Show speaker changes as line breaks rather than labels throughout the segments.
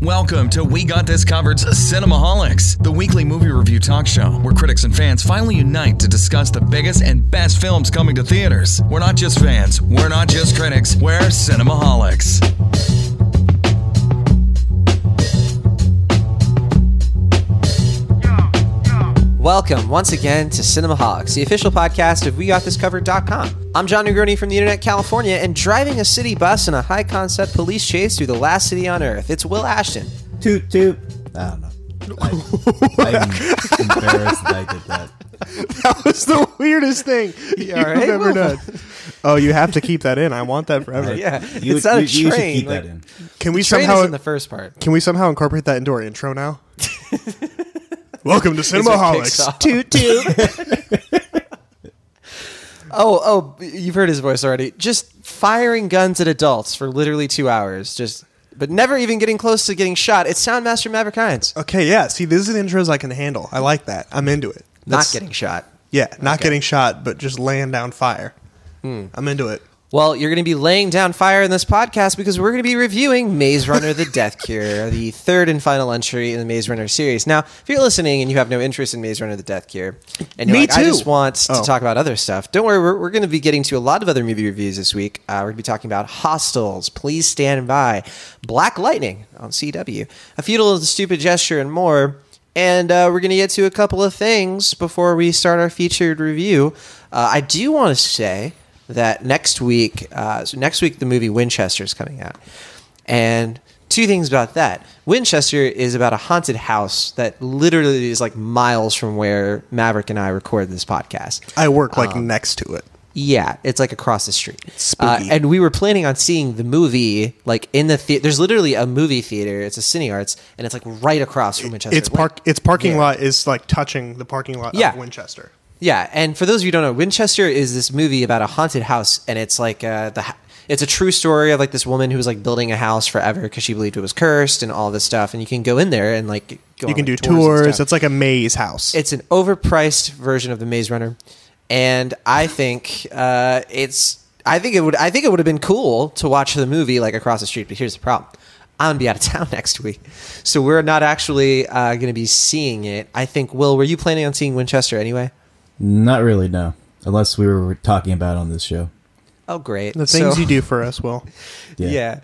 Welcome to We Got This Covered's Cinemaholics, the weekly movie review talk show where critics and fans finally unite to discuss the biggest and best films coming to theaters. We're not just fans, we're not just critics, we're Cinemaholics.
Welcome once again to Cinemaholics, the official podcast of WeGotThisCovered.com. I'm Jon Negroni from the Internet, California, and driving a city bus in a high concept police chase through the last city on earth. It's Will Ashton.
Toot toot. I don't know. I, I'm embarrassed that I did that.
That was the weirdest thing you've
all right,
ever
Will?
done. Oh, you have to keep that in. I want that forever.
Yeah,
You,
it's not
you,
a
you should
train.
keep
like-
that in.
Can we
Train
somehow
is in the first part.
can we somehow incorporate that into our intro now? Welcome to
Is what
Cinemaholics. Toot toot.
Oh, oh, you've heard his voice already. Just firing guns at adults for literally two hours. Just, but never even getting close to getting shot. It's Soundmaster Maverick Hines.
okay, yeah. See, this is the intros I can handle. I like that. I'm into it.
Not getting shot.
Yeah, not getting shot, but just laying down fire. Hmm. I'm into it.
Well, you're going to be laying down fire in this podcast because we're going to be reviewing Maze Runner: The Death Cure, the third and final entry in the Maze Runner series. Now, if you're listening and you have no interest in Maze Runner: The Death Cure, and you're
Me
like, I just want to
Oh.
talk about other stuff, don't worry. We're, we're going to be getting to a lot of other movie reviews this week. Uh, we're going to be talking about Hostiles, Please Stand By, Black Lightning on CW, A Futile and Stupid Gesture, and more. And uh, we're going to get to a couple of things before we start our featured review. Uh, I do want to say that next week, uh, so next week, the movie Winchester is coming out. And two things about that Winchester is about a haunted house that literally is like miles from where Maverick and I record this podcast.
I work like next to it.
Yeah, it's like across the street.
Spooky.
Uh, and we were planning on seeing the movie like in the theater. There's literally a movie theater. It's a Cine Arts, and it's like right across from Winchester.
Its park its parking
Yeah.
lot is like touching the parking lot
Yeah.
of Winchester.
Yeah, and for those of you who don't know, Winchester is this movie about a haunted house, and it's like uh, the it's a true story of like this woman who was like building a house forever because she believed it was cursed and all this stuff. And you can go in there and like go
You
on,
can do
tours.
tours. It's like a maze house.
It's an overpriced version of the Maze Runner, and I think uh, it's. I think it would. I think it would have been cool to watch the movie like across the street. But here's the problem: I'm gonna be out of town next week, so we're not actually uh, gonna be seeing it. I think. Will, were you planning on seeing Winchester anyway?
Not really, no. Unless we were talking about it on this show.
Oh, great!
the things
So-
you do for us, Will.
Yeah.
Yeah.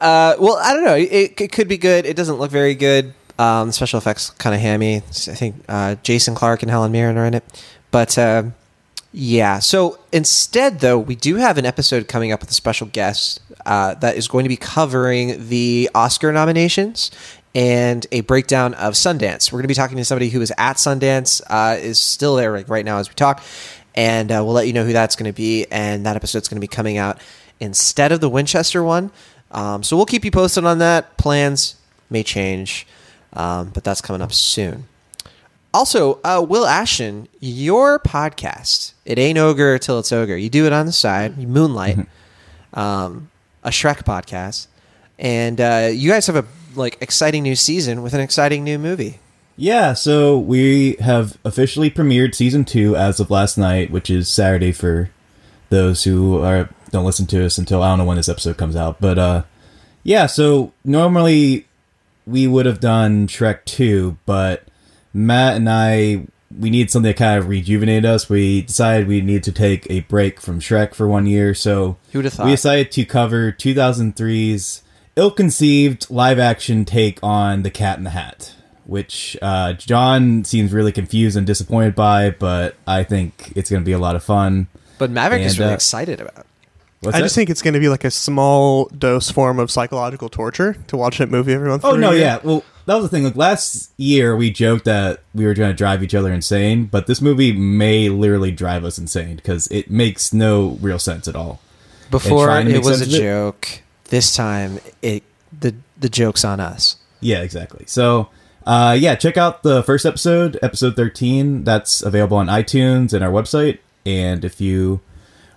Uh, well, I don't know. It, it could be good. It doesn't look very good. Um, the special effects kind of hammy. I think uh, Jason Clarke and Helen Mirren are in it. But uh, yeah. So instead, though, we do have an episode coming up with a special guest uh, that is going to be covering the Oscar nominations and a breakdown of Sundance. We're going to be talking to somebody who is at Sundance, uh, is still there right now as we talk, and uh, we'll let you know who that's going to be. And that episode's going to be coming out instead of the Winchester one. Um, so we'll keep you posted on that. Plans may change, um, but that's coming up soon. Also, uh, Will Ashton, your podcast, it ain't ogre till it's ogre. You do it on the side, you moonlight, um, a Shrek podcast, and uh, you guys have a like exciting new season with an exciting new movie.
Yeah, so we have officially premiered season two as of last night, which is Saturday for those who are don't listen to us until I don't know when this episode comes out. But uh yeah, so normally we would have done Shrek two, but Matt and I we need something to kind of rejuvenate us. We decided we need to take a break from Shrek for one year, so
Who would have thought?
we decided to cover 2003's ill-conceived live-action take on The Cat in the Hat, which uh, John seems really confused and disappointed by, but I think it's going to be a lot of fun.
But Maverick is really
uh,
excited about.
What's
I
that?
just think it's going to be like a small dose form of psychological torture to watch that movie every month.
Oh
for a
no, yeah. Well, that was the thing. Like last year, we joked that we were going to drive each other insane, but this movie may literally drive us insane because it makes no real sense at all.
Before
trying
it was a
joke. it.
This time, it the the joke's on us.
Yeah, exactly. So, uh, yeah, check out the first episode, episode 13. That's available on iTunes and our website. And if you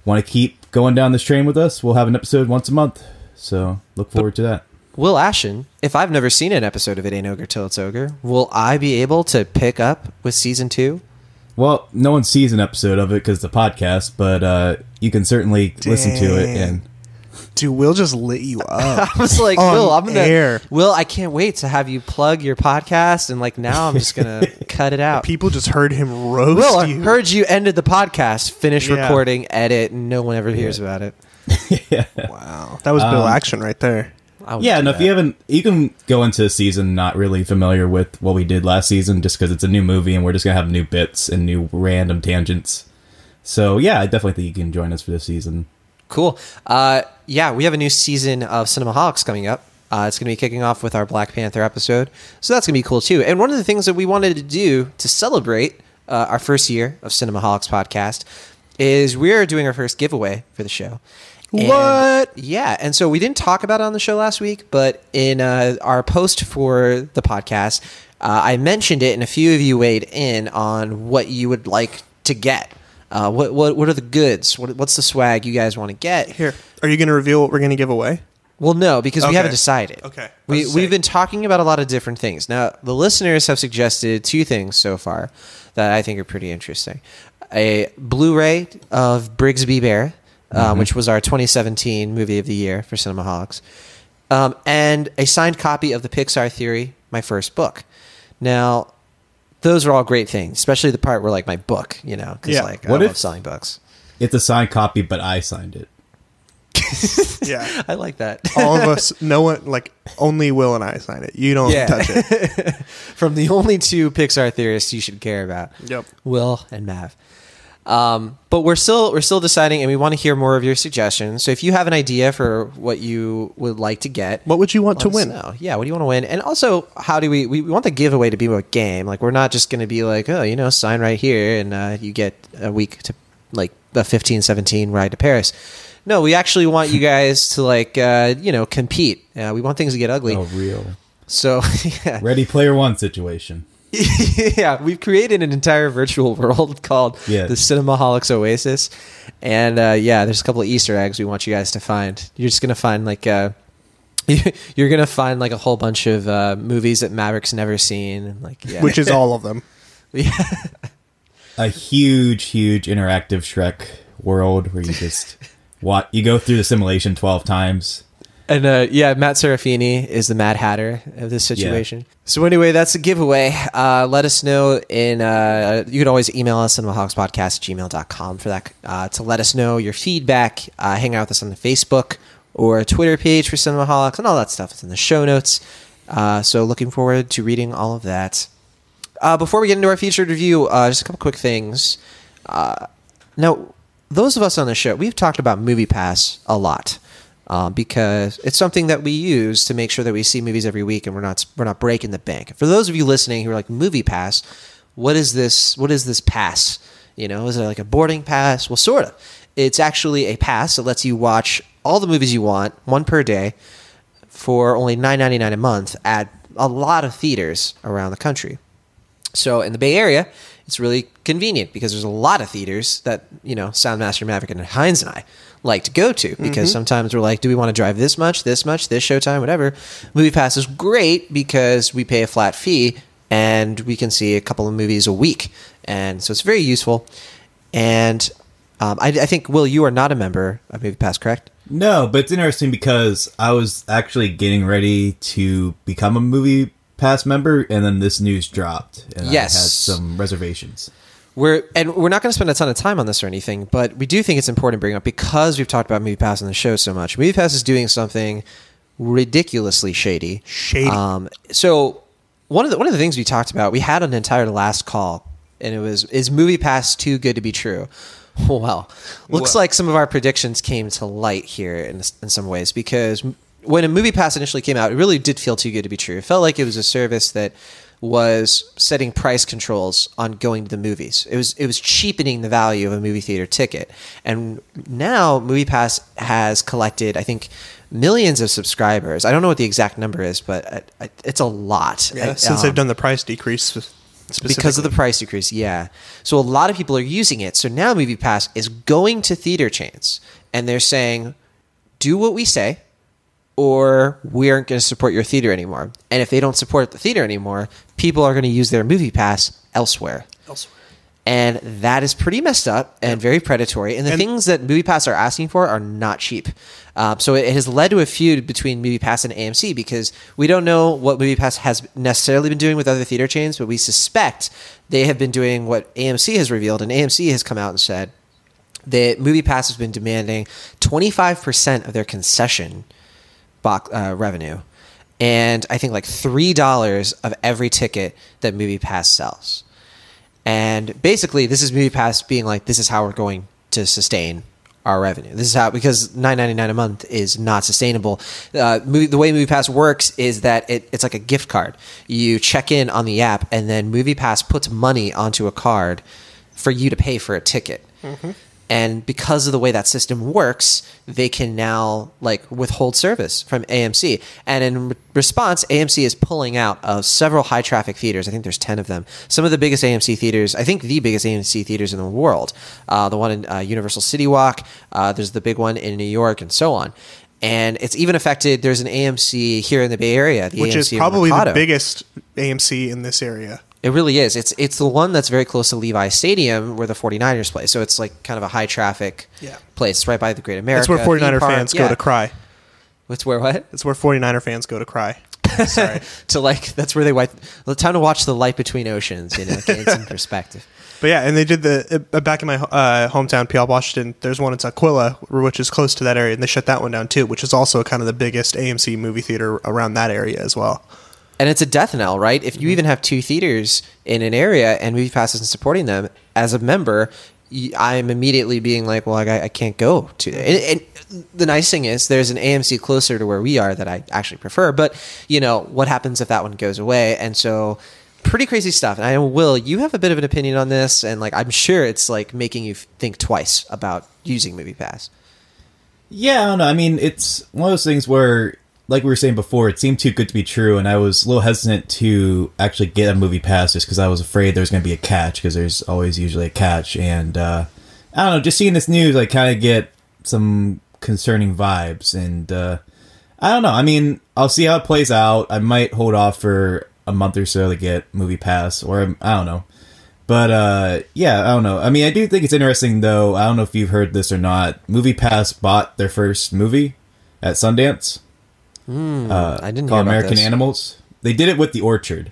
want to keep going down this train with us, we'll have an episode once a month. So, look forward to that.
Will Ashton, if I've never seen an episode of It Ain't Ogre Till It's Ogre, will I be able to pick up with season two?
Well, no one sees an episode of it because the podcast, but uh, you can certainly listen to it.
Dang.
And
Dude, Will just lit you up.
I was like,
On
Will, I'm gonna.
air.
Will, I can't wait to have you plug your podcast, and like now I'm just gonna cut it out.
People just heard him roast
Will, I
you.
heard you ended the podcast, finish
Yeah.
recording, edit, and no one ever hears about it. yeah.
wow, that was Bill
Um,
Action right there.
I would
Yeah,
do
no, if
that.
you haven't, you can go into a season not really familiar with what we did last season just because it's a new movie and we're just going to have new bits and new random tangents. So, yeah, I definitely think you can join us for this season.
Cool. Uh, yeah, we have a new season of Cinemaholics coming up. Uh, it's going to be kicking off with our Black Panther episode, so that's going to be cool too. And one of the things that we wanted to do to celebrate uh, our first year of Cinemaholics podcast is we are doing our first giveaway for the show. And-
What?
Yeah, and so we didn't talk about it on the show last week, but in uh, our post for the podcast, uh, I mentioned it, and a few of you weighed in on what you would like to get. Uh, what what what are the goods? What, what's the swag you guys want to get?
Here, are you going to reveal what we're going to give away?
Well, no, because we haven't decided.
Okay.
We, we've been talking about a lot of different things. Now, the listeners have suggested two things so far that I think are pretty interesting a Blu ray of Brigsby Bear, um, which was our 2017 movie of the year for Cinemaholics, um, and a signed copy of The Pixar Theory, my first book. Now, those are all great things, especially the part where, like, my book, you know, because,
Yeah.
like,
What
I
if-
love selling books.
It's a signed copy, but I signed it.
Yeah.
I like that.
All of us, no one, like, only Will and I sign it. You don't
Yeah.
touch it.
From the only two Pixar theorists you should care about.
Yep.
Will and Mav. Um, but we're still we're still deciding, and we want to hear more of your suggestions. So if you have an idea for what you would like to get,
What would you want to win?
know. Yeah, what do you want to win? And also, how do we we want the giveaway to be a game? Like we're not just going to be like, oh, you know, sign right here, and uh, you get a week to like a 15, 17 ride to Paris. No, we actually want you guys to like uh, you know compete. Uh, we want things to get ugly.
Oh, real.
So yeah,
Ready Player One situation.
yeah, we've created an entire virtual world called
Yeah.
the Cinemaholics Oasis, and uh, yeah, there's a couple of Easter eggs we want you guys to find. You're just gonna find like uh, you're gonna find like a whole bunch of uh, movies that Maverick's never seen, like yeah,
Which is all of them.
yeah,
A huge, huge interactive Shrek world where you just what you go through the simulation twelve times.
And uh, yeah, Matt Serafini is the Mad Hatter of this situation. So anyway, that's a giveaway. Uh, let us know in. Uh, you can always email us cinemaholicspodcast at gmail.com for that uh, to let us know your feedback. Uh, hang out with us on the Facebook or Twitter page for Cinemaholics and all that stuff. It's in the show notes. Uh, so looking forward to reading all of that. Uh, before we get into our featured review, uh, just a couple quick things. Uh, now, those of us on the show, we've talked about Movie Pass a lot um, because it's something that we use to make sure that we see movies every week and we're not we're not breaking the bank. For those of you listening who are like Movie Pass, what is this? What is this pass? You know, is it like a boarding pass? Well, sort of. It's actually a pass that lets you watch all the movies you want, one per day, for only nine ninety nine a month at a lot of theaters around the country. So in the Bay Area, it's really convenient because there's a lot of theaters that you know Soundmaster Maverick and Hines and I like to go to because sometimes we're like, do we want to drive this much, this much, this showtime, whatever. Movie Pass is great because we pay a flat fee and we can see a couple of movies a week, and so it's very useful. And um, I, I think Will, you are not a member of Movie Pass, correct?
No, but it's interesting because I was actually getting ready to become a movie pass member, and then this news dropped, and
Yes.
I had some reservations.
We're and we're not going to spend a ton of time on this or anything, but we do think it's important to bring up because we've talked about Movie Pass on the show so much. Movie Pass is doing something ridiculously shady.
Shady.
Um, so one of the one of the things we talked about, we had an entire last call, and it was is Movie Pass too good to be true? Well, looks
Well-
like some of our predictions came to light here in in some ways because when a Movie Pass initially came out, it really did feel too good to be true. It felt like it was a service that was setting price controls on going to the movies. It was it was cheapening the value of a movie theater ticket. And now MoviePass has collected, I think, millions of subscribers. I don't know what the exact number is, but it's a lot.
Yeah,
Uh,
since
um,
they've done the price decrease.
because of the price decrease, yeah. So a lot of people are using it. So now MoviePass is going to theater chains and they're saying, "Do what we say." Or we aren't going to support your theater anymore. And if they don't support the theater anymore, people are going to use their movie pass elsewhere.
Elsewhere.
And that is pretty messed up and very predatory. And the
And-
things that MoviePass are asking for are not cheap. Um, so it has led to a feud between MoviePass and AMC because we don't know what MoviePass has necessarily been doing with other theater chains, but we suspect they have been doing what AMC has revealed. And AMC has come out and said that MoviePass has been demanding 25% of their concession box uh, revenue, and I think like three dollars of every ticket that MoviePass sells. And basically, this is MoviePass being like, "This is how we're going to sustain our revenue. This is how because nine ninety nine a month is not sustainable. Uh, movie, the way MoviePass works is that it, it's like a gift card. You check in on the app, and then MoviePass puts money onto a card for you to pay for a ticket. And because of the way that system works, they can now like withhold service from AMC. And in re- response, AMC is pulling out of several high traffic theaters. I think there's 10 of them. Some of the biggest AMC theaters, I think the biggest AMC theaters in the world. Uh, the one in uh, Universal City Walk, uh, there's the big one in New York, and so on. And it's even affected, there's an AMC here in the Bay Area, the
which
AMC
is probably the biggest AMC in this area.
It really is. It's it's the one that's very close to Levi Stadium where the 49ers play. So it's like kind of a high traffic
Yeah.
place It's right by the Great America.
That's where 49er fans
Yeah.
go to cry.
It's where what?
That's where 49er fans go to cry. Sorry.
to like that's where they wipe the time to watch the light between oceans, you know, gain some perspective.
But yeah, and they did the uh, back in my uh, hometown, Puyallup, Washington. There's one in Tukwila, which is close to that area, and they shut that one down too, which is also kind of the biggest AMC movie theater around that area as well.
And it's a death knell, right? If you mm-hmm. even have two theaters in an area and MoviePass isn't supporting them, as a member, I'm immediately being like, well, I, I can't go to it. And, and the nice thing is, there's an AMC closer to where we are that I actually prefer. But you know, what happens if that one goes away? And so, pretty crazy stuff. And I know, Will, you have a bit of an opinion on this, and like, I'm sure it's like making you think twice about using MoviePass.
Yeah, I don't know. I mean, it's one of those things where, like we were saying before, it seemed too good to be true, and I was a little hesitant to actually get a movie pass just because I was afraid there was going to be a catch, because there's always usually a catch. And uh, I don't know, just seeing this news, I kind of get some concerning vibes, and uh, I don't know. I mean, I'll see how it plays out. I might hold off for a month or so to get movie pass, or I don't know. But uh, yeah, I don't know. I mean, I do think it's interesting though. I don't know if you've heard this or not. Movie Pass bought their first movie at Sundance. Uh,
I didn't
called American
this.
Animals. They did it with The Orchard.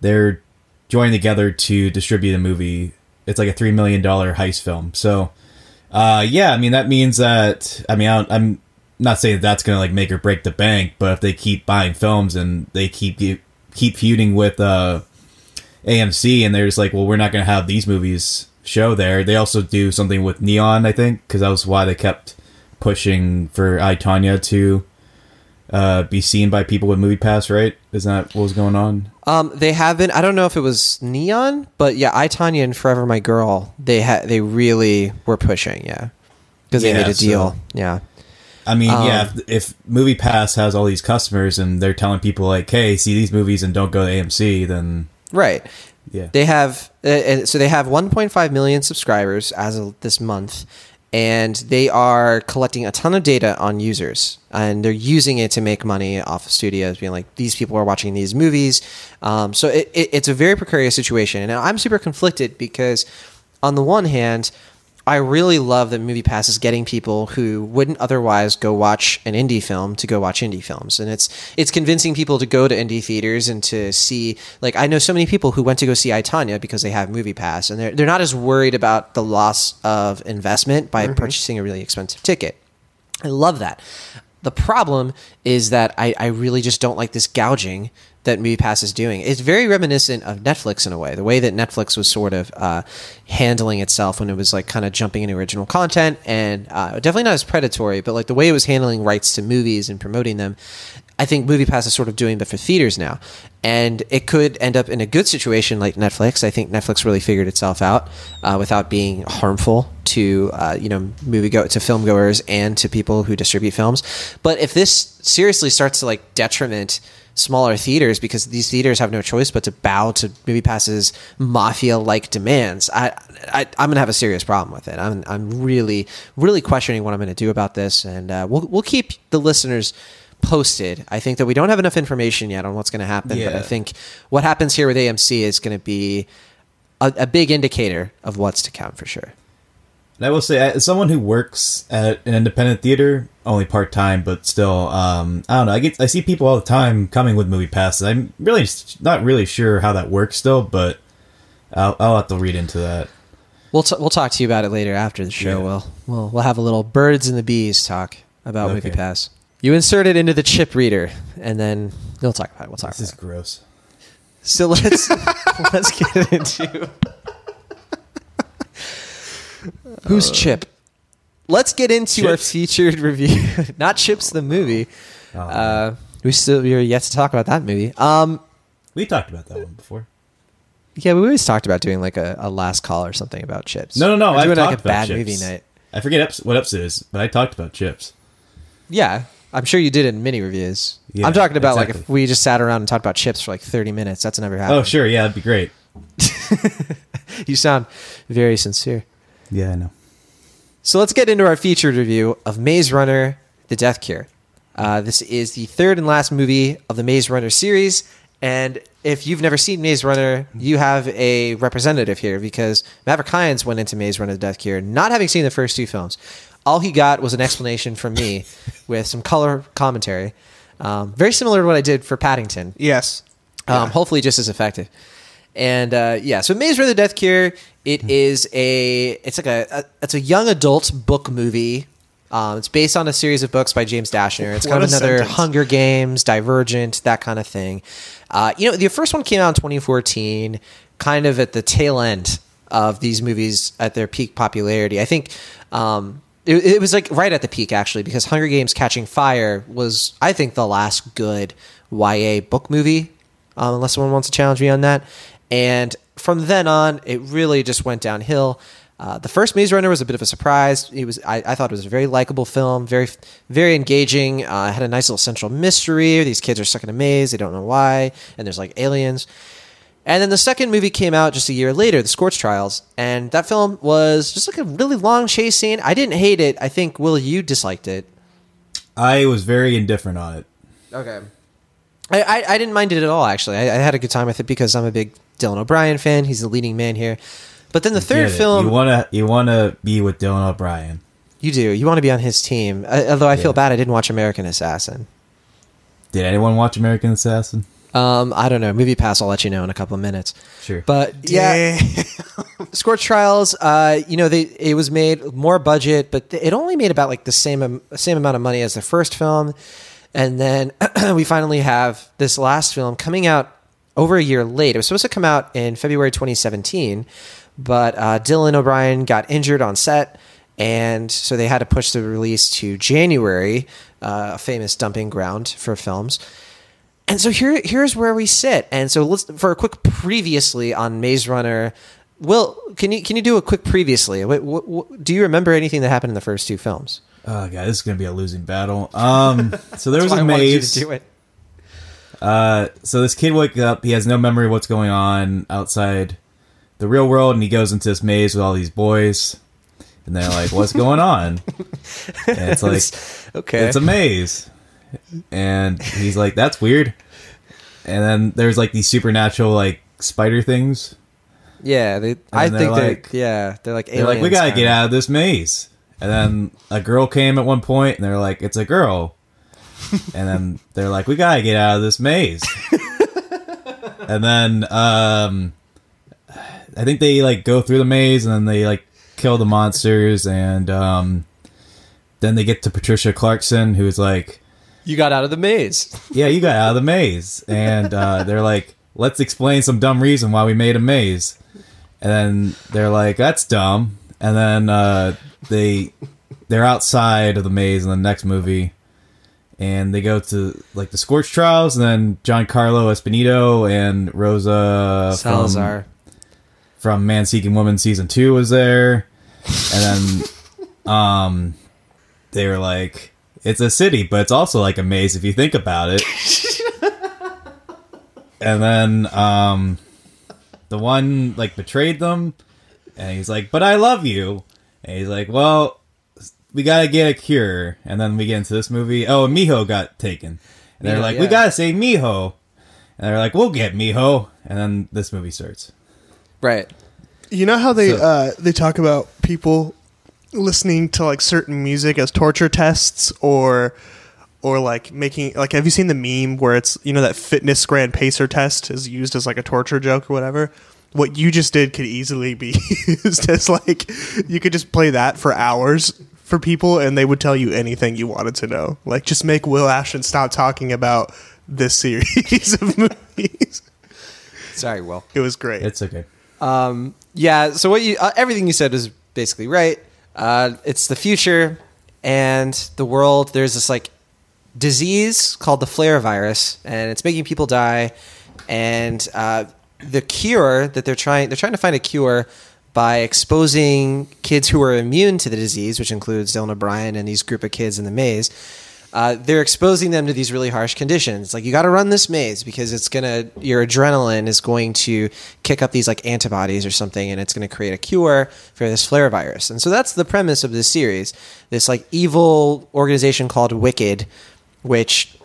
They're joining together to distribute a movie. It's like a three million dollar heist film. So, uh, yeah, I mean that means that I mean I don't, I'm not saying that that's gonna like make or break the bank, but if they keep buying films and they keep keep feuding with uh, AMC and they're just like, well, we're not going to have these movies show there. They also do something with Neon, I think, because that was why they kept pushing for I Tonya to uh, be seen by people with Movie Pass, right? Isn't that what was going on?
Um, they have been. I don't know if it was Neon, but yeah, I Tonya and Forever My Girl. They had. They really were pushing. Yeah, because they
Yeah,
made a deal.
so-
Yeah.
I mean, yeah,
Um,
if, if Movie Pass has all these customers and they're telling people like, "Hey, see these movies and don't go to AMC," then
Right.
yeah,
They have. Uh, so they have 1.5 million subscribers as of this month, and they are collecting a ton of data on users, and they're using it to make money off of studios, being like, these people are watching these movies. Um, so it, it, it's a very precarious situation, and I'm super conflicted because, on the one hand. I really love that MoviePass is getting people who wouldn't otherwise go watch an indie film to go watch indie films, and it's it's convincing people to go to indie theaters and to see. Like I know so many people who went to go see I Tonya because they have MoviePass, and they're they're not as worried about the loss of investment by mm-hmm. purchasing a really expensive ticket. I love that. The problem is that I, I really just don't like this gouging that MoviePass is doing. It's very reminiscent of Netflix in a way. The way that Netflix was sort of uh, handling itself when it was like kind of jumping into original content and uh, definitely not as predatory, but like the way it was handling rights to movies and promoting them. I think MoviePass is sort of doing that for theaters now, and it could end up in a good situation like Netflix. I think Netflix really figured itself out uh, without being harmful to uh, you know movie go to film goers and to people who distribute films. But if this seriously starts to like detriment smaller theaters because these theaters have no choice but to bow to MoviePass's mafia-like demands, I, I I'm gonna have a serious problem with it. I'm I'm really really questioning what I'm gonna do about this, and uh, we'll we'll keep the listeners posted. I think that we don't have enough information yet on what's going to happen, but I think what happens here with AMC is going to be a, a big indicator of what's to come for sure.
And I will say, as someone who works at an independent theater, only part time, but still, um, I don't know. I get, I see people all the time coming with movie passes. I'm really not really sure how that works still, but I'll, I'll have to read into that.
We'll t- we'll talk to you about it later after the show.
Yeah.
We'll we'll we'll have a little birds and the bees talk about Movie
Okay.
Pass. You insert it into the chip reader, and then we'll talk about it. We'll talk
This is
about
gross.
So let's let's get into who's Chip. Let's get into our featured review, not Chips the movie.
Oh,
Uh, we still we're yet to talk about that movie. Um,
we talked about that one before.
yeah, we always talked about doing like a, a last call or something about chips.
No, no, no.
Or
I've
doing
talked
like a
about
bad
chips.
movie night.
I forget what episode it is, but I talked about chips.
Yeah, I'm sure you did in mini reviews.
Yeah,
I'm talking about like if we just sat around and talked about chips for like 30 minutes. That's never happened.
Oh, sure. Yeah, that'd be great.
You sound very sincere.
Yeah, I know.
So let's get into our featured review of Maze Runner: The Death Cure. Uh, this is the third and last movie of the Maze Runner series, and if you've never seen Maze Runner, you have a representative here because Maverick Hines went into Maze Runner: The Death Cure not having seen the first two films. All he got was an explanation from me with some color commentary, um, very similar to what I did for Paddington.
Yes.
Um, hopefully, just as effective. And uh, yeah, so Maze Runner: The Death Cure. It is a it's like a, a it's a young adult book movie. Um, it's based on a series of books by James Dashner. It's kind
What
of another
sentence.
Hunger Games, Divergent, that kind of thing. Uh, you know, the first one came out in 2014, kind of at the tail end of these movies at their peak popularity. I think um, it, it was like right at the peak actually, because Hunger Games: Catching Fire was, I think, the last good YA book movie um, unless someone wants to challenge me on that. And from then on, it really just went downhill. Uh, the first Maze Runner was a bit of a surprise. It was I, I thought it was a very likable film, very very engaging. Uh, had a nice little central mystery. These kids are stuck in a maze; they don't know why, and there's like aliens. And then the second movie came out just a year later, The Scorch Trials, and that film was just like a really long chase scene. I didn't hate it. I think Will you disliked it.
I was very indifferent on it.
Okay. I, I, I didn't mind it at all, actually. I, I had a good time with it because I'm a big Dylan O'Brien fan. He's the leading man here. But then the third film,
you wanna you wanna be with Dylan O'Brien.
you do. You want to be on his team. Uh, although I feel bad I didn't watch American Assassin.
Did anyone watch American Assassin?
Um, I don't know. Movie Pass, I'll let you know in a couple of minutes.
Sure.
But yeah, Scorch Trials. Uh, you know, they it was made more budget, but it only made about like the same am- same amount of money as the first film. And then we finally have this last film coming out over a year late. It was supposed to come out in February 2017, but uh, Dylan O'Brien got injured on set, and so they had to push the release to January, uh, a famous dumping ground for films. And so here, here's where we sit. And so let's for a quick previously on Maze Runner. Will, can you can you do a quick previously? What, what, what, do you remember anything that happened in the first two films?
Oh god, this is gonna be a losing battle. Um, so there was a maze.
to do it.
Uh, so this kid wakes up. He has no memory of what's going on outside the real world, and he goes into this maze with all these boys, and they're like, "What's going on?" And it's like,
Okay.
"It's a maze," and he's like, "That's weird." And then there's like these supernatural like spider things.
yeah, they, I
they're
think
like-
they're yeah they're like
They're like, "We gotta
kinda.
get out of this maze." And then a girl came at one point, and they're like, "It's a girl." and then they're like, "We gotta get out of this maze." and then um, I think they like go through the maze, and then they like kill the monsters, and um, then they get to Patricia Clarkson, who's like,
You got out of the maze.
"Yeah, you got out of the maze," and uh, they're like, "Let's explain some dumb reason why we made a maze," and then they're like, "That's dumb," and then uh, they they're outside of the maze in the next movie. And they go to like the Scorch Trials, and then Giancarlo Esposito and Rosa from
Salazar.
from Man Seeking Woman season two was there, and then um, they were like, "It's a city, but it's also like a maze if you think about it." and then um, the one like betrayed them, and he's like, "But I love you," and he's like, "Well." We gotta get a cure, and then we get into this movie. Oh, Minho got taken, and they're
Minho,
like, "We gotta save Minho," and they're like, "We'll get Minho," and then this movie starts.
Right.
You know how they
So-
uh, they talk about people listening to like certain music as torture tests or or like making like have you seen the meme where it's you know that FitnessGram Pacer test is used as like a torture joke or whatever what you just did could easily be used as like you could just play that for hours for people and they would tell you anything you wanted to know like just make will ashton stop talking about this series of movies
Sorry, Will.
it was great
It's okay.
Yeah. So what you uh, everything you said was basically right. Uh, it's the future and the world. There's this like disease called the flare virus, and it's making people die. And uh, the cure that they're trying they're trying to find a cure by exposing kids who are immune to the disease, which includes Dylan O'Brien and these group of kids in the maze. Uh, they're exposing them to these really harsh conditions. Like you got to run this maze because it's gonna your adrenaline is going to kick up these like antibodies or something, and it's going to create a cure for this flare virus. And so that's the premise of this series. This like evil organization called Wicked, which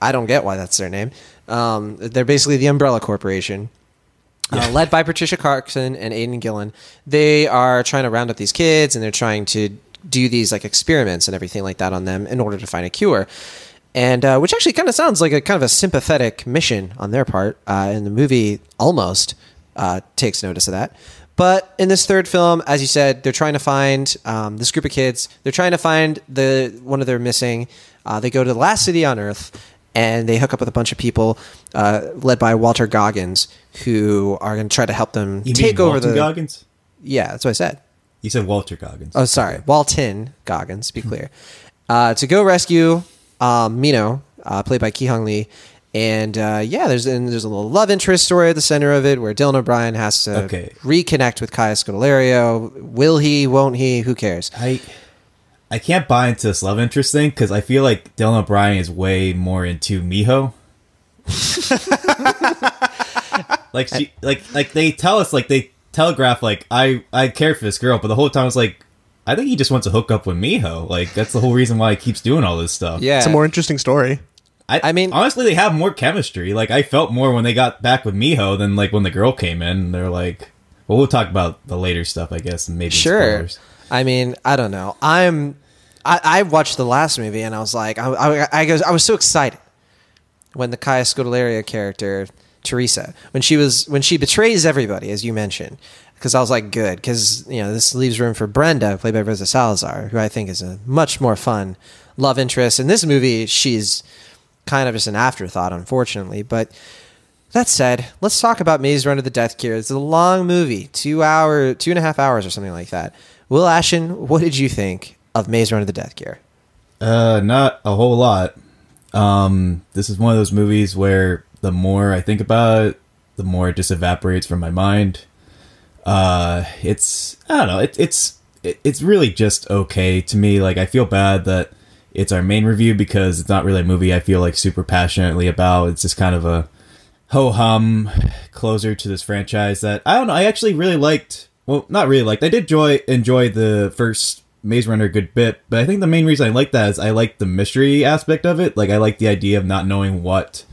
I don't get why that's their name. Um, they're basically the Umbrella Corporation uh, led by Patricia Clarkson and Aidan Gillen. They are trying to round up these kids and they're trying to do these like experiments and everything like that on them in order to find a cure. And uh, which actually kind of sounds like a kind of a sympathetic mission on their part. Uh, and the movie almost uh, takes notice of that. But in this third film, as you said, they're trying to find um, this group of kids. They're trying to find the one of their missing. Uh, they go to the last city on Earth, and they hook up with a bunch of people uh, led by Walter Goggins, who are going to try to help them
You
take over
Walton
the.
Goggins?
Yeah, that's what I said.
You said Walter Goggins.
Oh, sorry, Walton Goggins. Be clear. Uh, to go rescue um, Minho, uh, played by Ki Hong Lee, and uh, yeah, there's and there's a little love interest story at the center of it, where Dylan O'Brien has to
Okay.
reconnect with Kaya Scodelario. Will he? Won't he? Who cares?
I I can't buy into this love interest thing because I feel like Dylan O'Brien is way more into Minho. like she, like, like they tell us, like they telegraph, like I, I care for this girl, but the whole time I was like, I think he just wants to hook up with Minho. Like that's the whole reason why he keeps doing all this stuff.
Yeah,
it's a more interesting story
I,
I mean-
honestly, they have more chemistry. Like I felt more when they got back with Minho than like when the girl came in. They're like, well, we'll talk about the later stuff, I guess, and maybe
Sure.
spoilers.
I mean, I don't know. I'm. I, I watched the last movie and I was like, I, I, I, goes, I was so excited when the Kaya Scodelario character Teresa when she was when she betrays everybody, as you mentioned, because I was like, good, because you know this leaves room for Brenda, played by Rosa Salazar, who I think is a much more fun love interest. In this movie, she's kind of just an afterthought, unfortunately, but. That said, let's talk about Maze Runner: of The Death Cure. It's a long movie, two hour, two and a half hours, or something like that. Will Ashton, what did you think of Maze Runner: of The Death Cure?
Uh, not a whole lot. Um, this is one of those movies where the more I think about it, the more it just evaporates from my mind. Uh, it's I don't know. It, it's it, it's really just okay to me. Like I feel bad that it's our main review because it's not really a movie I feel like super passionately about. It's just kind of a ho hum closer to this franchise that I don't know. I actually really liked. Well, not really liked. I did enjoy enjoy the first Maze Runner a good bit, but I think the main reason I like that is I like the mystery aspect of it. Like I like the idea of not knowing what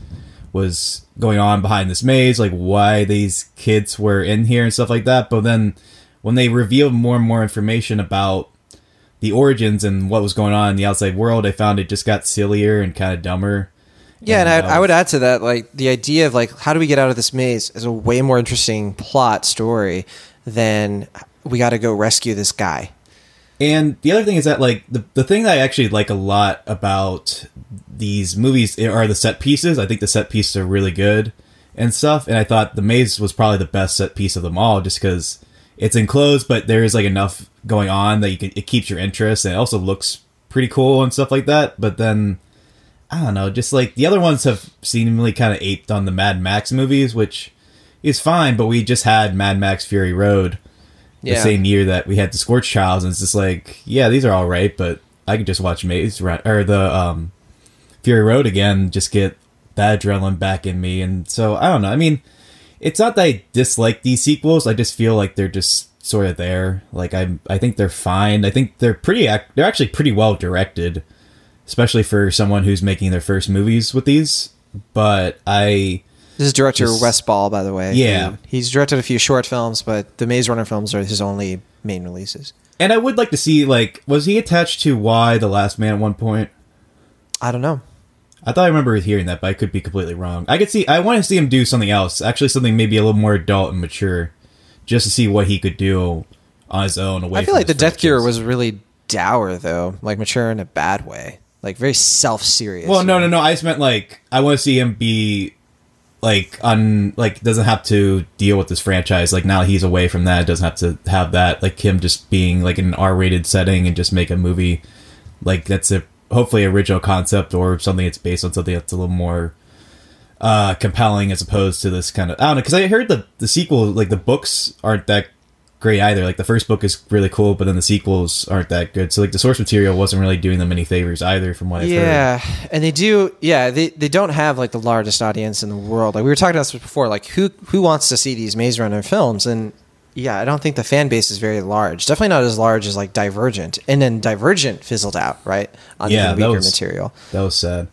was going on behind this maze, like why these kids were in here and stuff like that. But then when they revealed more and more information about the origins and what was going on in the outside world, I found it just got sillier and kind of dumber.
Yeah, and,
uh,
I, I would add to that, like the idea of like how do we get out of this maze is a way more interesting plot story than we got to go rescue this guy.
And the other thing is that like the the thing that I actually like a lot about these movies are the set pieces. I think the set pieces are really good and stuff. And I thought the maze was probably the best set piece of them all, just because it's enclosed, but there is like enough going on that you can it keeps your interest and it also looks pretty cool and stuff like that. But then I don't know, just like the other ones have seemingly kind of aped on the Mad Max movies, which is fine. But we just had Mad Max Fury Road the
Yeah.
same year that we had the Scorch Trials, and it's just like, yeah, these are all right, but I could just watch Maze Run or the um, Fury Road again, just get that adrenaline back in me, and so I don't know. I mean, it's not that I dislike these sequels; I just feel like they're just sort of there. Like I, I think they're fine. I think they're pretty. ac- They're actually pretty well directed, especially for someone who's making their first movies with these. But I
This is director
Just-
Wes Ball, by the way.
Yeah.
He- he's directed a few short films, but the Maze Runner films are his only main releases.
And I would like to see like was he attached to Y the Last Man at one point?
I don't know.
I thought I remember hearing that, but I could be completely wrong. I could see. I want to see him do something else, actually, something maybe a little more adult and mature, just to see what he could do on his own. Away.
I feel like the Death Cure was really dour, though, like mature in a bad way, like very self-serious.
Well, no, no, no. I just meant like I want to see him be like on like doesn't have to deal with this franchise. Like now he's away from that, doesn't have to have that. Like him just being like in an R-rated setting and just make a movie like that's a hopefully original concept or something that's based on something that's a little more uh compelling as opposed to this kind of I don't know because I heard the the sequel like the books aren't that great either like the first book is really cool but then the sequels aren't that good so like the source material wasn't really doing them any favors either from what I've heard
yeah, and they do. Yeah, they, they don't have like the largest audience in the world. Like we were talking about this before. Like who who wants to see these Maze Runner films? And yeah, I don't think the fan base is very large. Definitely not as large as like Divergent. And then Divergent fizzled out right on
Yeah,
the
that
weaker
was-
material.
That was sad.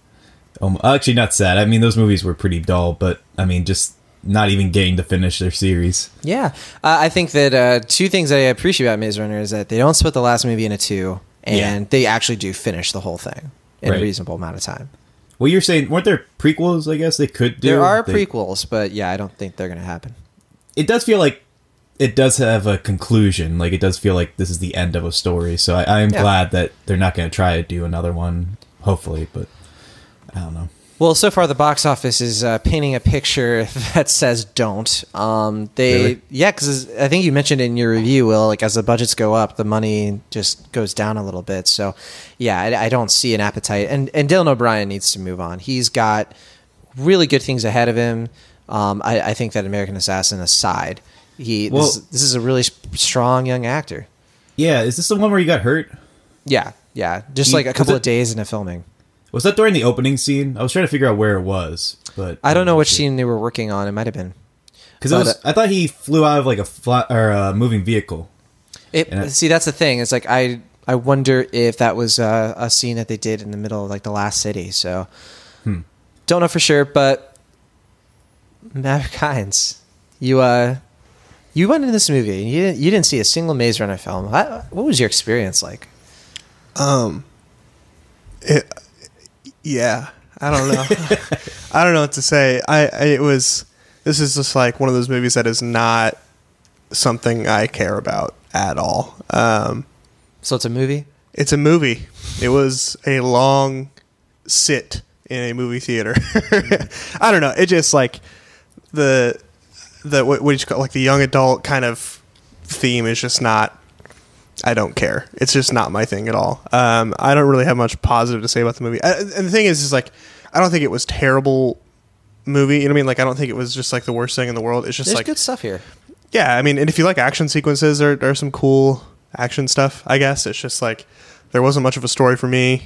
Um, actually, not sad. I mean, those movies were pretty dull, but I mean, just not even getting to finish their series.
Yeah, uh, I think that uh, two things I appreciate about Maze Runner is that they don't split the last movie into two, and
Yeah.
they actually do finish the whole thing in
Right.
a reasonable amount of time.
Well, you're saying weren't there prequels? I guess they could do.
There are
They-
prequels, but yeah, I don't think they're going to happen.
It does feel like it does have a conclusion. Like it does feel like this is the end of a story. So I, I am
Yeah.
glad that they're not going to try to do another one. Hopefully, but I don't know.
Well, so far the box office is uh, painting a picture that says don't. Um, they
Really?
yeah, because I think you mentioned in your review, Will, like as the budgets go up, the money just goes down a little bit. So yeah, I, I don't see an appetite. And and Dylan O'Brien needs to move on. He's got really good things ahead of him. Um, I, I think that American Assassin aside, he
Well-
this, this is a really strong young actor.
Yeah, is this the one where he got hurt?
Yeah, yeah, just
He-
like a couple
it-
of days into filming.
Was that during the opening scene? I was trying to figure out where it was, but
I don't know which scene they were working on. It might have been.
because was. I thought he flew out of like a flat or a moving vehicle.
It,
it-
see, that's the thing. It's like I I wonder if that was uh, a scene that they did in the middle of like the last city. So
Hmm.
don't know for sure, but Maverick Hines, you uh you went into this movie and you didn't you didn't see a single Maze Runner film. What, what was your experience like?
Um, it, yeah, I don't know. I don't know what to say. I, I it was. This is just like one of those movies that is not something I care about at all. Um,
So it's a movie.
it's a movie. It was a long sit in a movie theater. I don't know. It just like the the what, what do you call like the young adult kind of theme is just not. I don't care. It's just not my thing at all. Um, I don't really have much positive to say about the movie. Uh, And the thing is, is like, I don't think it was terrible movie. You know what I mean? Like, I don't think it was just like the worst thing in the world. It's just
There's
like
good stuff here.
yeah, I mean, and if you like action sequences, there there's some cool action stuff. I guess it's just like there wasn't much of a story for me.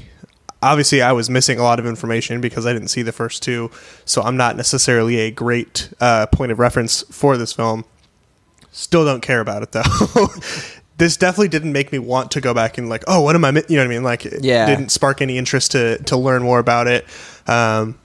Obviously, I was missing a lot of information because I didn't see the first two, so I'm not necessarily a great uh, point of reference for this film. Still don't care about it though. this definitely didn't make me want to go back and like, oh, what am I? mi-" You know what I mean? Like, it
Yeah.
didn't spark any interest to to learn more about it. Um,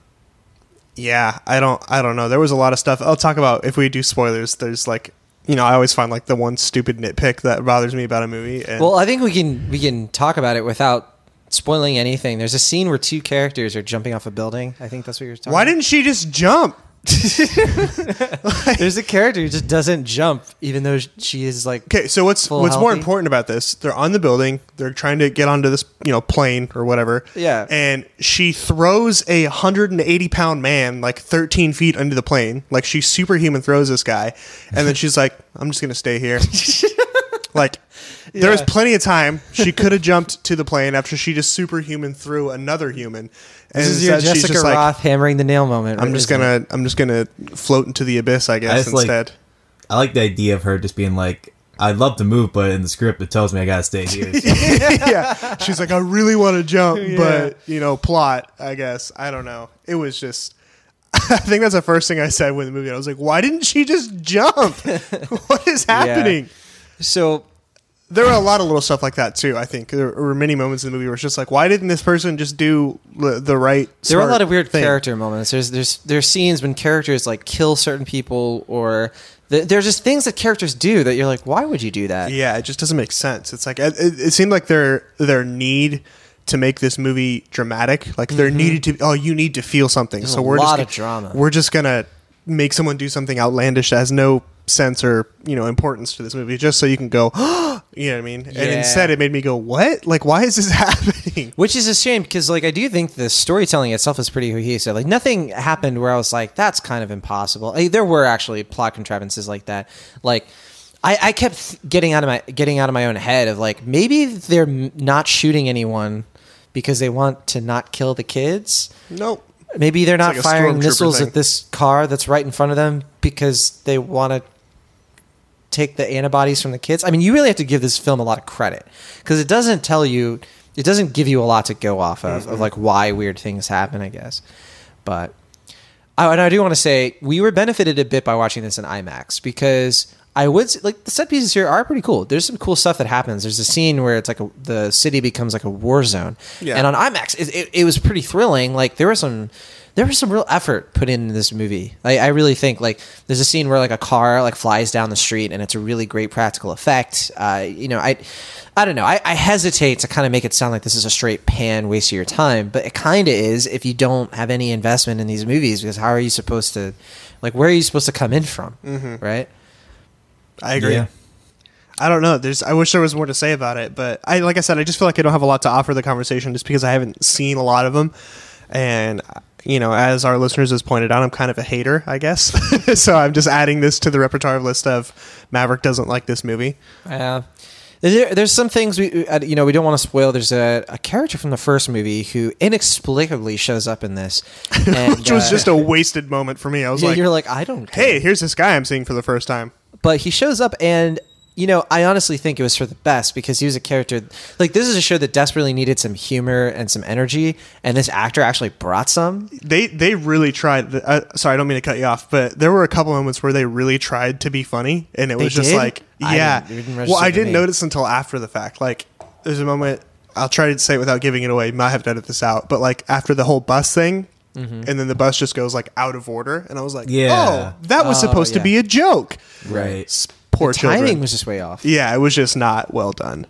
yeah, I don't I don't know. There was a lot of stuff. I'll talk about if we do spoilers. There's like you know, I always find like the one stupid nitpick that bothers me about a movie. And
Well, I think we can we can talk about it without spoiling anything. There's a scene where two characters are jumping off a building. I think that's what you're talking.
why
about.
didn't she just jump?
There's a character who just doesn't jump, even though she is like.
Okay, so what's what's more important about this? They're on the building. They're trying to get onto this, you know, plane or whatever.
Yeah.
And she throws a 180 pound man like 13 feet under the plane. Like she superhuman throws this guy, and then she's like, "I'm just gonna stay here." like there was plenty of time she could have jumped to the plane after she just superhuman threw another human. And
This is your
instead she's
Jessica
just like,
Roth hammering the nail moment.
I'm just
isn't it?
gonna I'm just gonna float into the abyss, I
I
guess,
just like-
instead.
I like the idea of her just being like, "I'd love to move, but in the script it tells me I gotta stay here." So-
yeah. She's like, I really want to jump, but you know, plot, I guess. I don't know. It was just I think that's the first thing I said when the movie. I was like, why didn't she just jump? what is happening?
So
There were a lot of little stuff like that too. I think there were many moments in the movie where it's just like, why didn't this person just do the, the right?
there were a lot of weird
thing?
character moments. There's there's there's scenes when characters like kill certain people, or th- there's just things that characters do that you're like, why would you do that?
Yeah, it just doesn't make sense. It's like it, it seemed like their their need to make this movie dramatic, like there needed to. Oh, you need to feel something.
Mm-hmm. There's
so
a
we're
lot
just
of drama.
We're just gonna make someone do something outlandish that has no sense or you know importance to this movie, just so you can go, you know what I mean? And instead, it made me go, what? Like, why is this happening?
Which is a shame because, like, I do think the storytelling itself is pretty cohesive. Like, nothing happened where I was like, "That's kind of impossible." Like, there were actually plot contrivances like that. Like, I, I kept getting out of my getting out of my own head of like maybe they're not shooting anyone because they want to not kill the kids.
Nope.
Maybe they're not
like
firing missiles
thing.
at this car that's right in front of them because they want to take the antibodies from the kids. I mean, you really have to give this film a lot of credit because it doesn't tell you, it doesn't give you a lot to go off of, of like why weird things happen, I guess. But oh, and I do want to say we were benefited a bit by watching this in IMAX because I would like the set pieces here are pretty cool. There's some cool stuff that happens. There's a scene where it's like a, the city becomes like a war zone,
Yeah.
and on IMAX it, it, it was pretty thrilling. Like there was some there was some real effort put in this movie. I, I really think like there's a scene where like a car like flies down the street and it's a really great practical effect. Uh, you know, I I don't know. I, I hesitate to kind of make it sound like this is a straight pan waste of your time, but it kind of is if you don't have any investment in these movies because how are you supposed to like where are you supposed to come in from, right?
I agree.
Yeah.
I don't know. There's. I wish there was more to say about it, but I, like I said, I just feel like I don't have a lot to offer the conversation just because I haven't seen a lot of them, and you know, as our listeners has pointed out, I'm kind of a hater, I guess. so I'm just adding this to the repertoire list of Maverick doesn't like this movie.
Yeah. There, there's some things we, uh, you know, we don't want to spoil. There's a, a character from the first movie who inexplicably shows up in this, and,
Which was
uh,
just a wasted moment for me. I was
yeah,
like,
you're like, I don't.
"Hey, here's this guy I'm seeing for the first time."
but he shows up, and you know, I honestly think it was for the best because he was a character. Like this is a show that desperately needed some humor and some energy, and this actor actually brought some.
They they really tried. The, uh, sorry, I don't mean to cut you off, but there were a couple moments where they really tried to be funny, and it
They
was just
did?
like,
I
yeah.
didn't- didn't
well, I didn't
me.
notice until after the fact. Like, there's a moment. I'll try to say it without giving it away. You might have to edit this out, but like after the whole bus thing.
Mm-hmm.
And then the bus just goes like out of order, and I was like,
Yeah.
"Oh, that was
Oh,
supposed
yeah.
to be a joke."
Right.
S- Poor
the timing
children.
was just way off.
yeah, it was just not well done.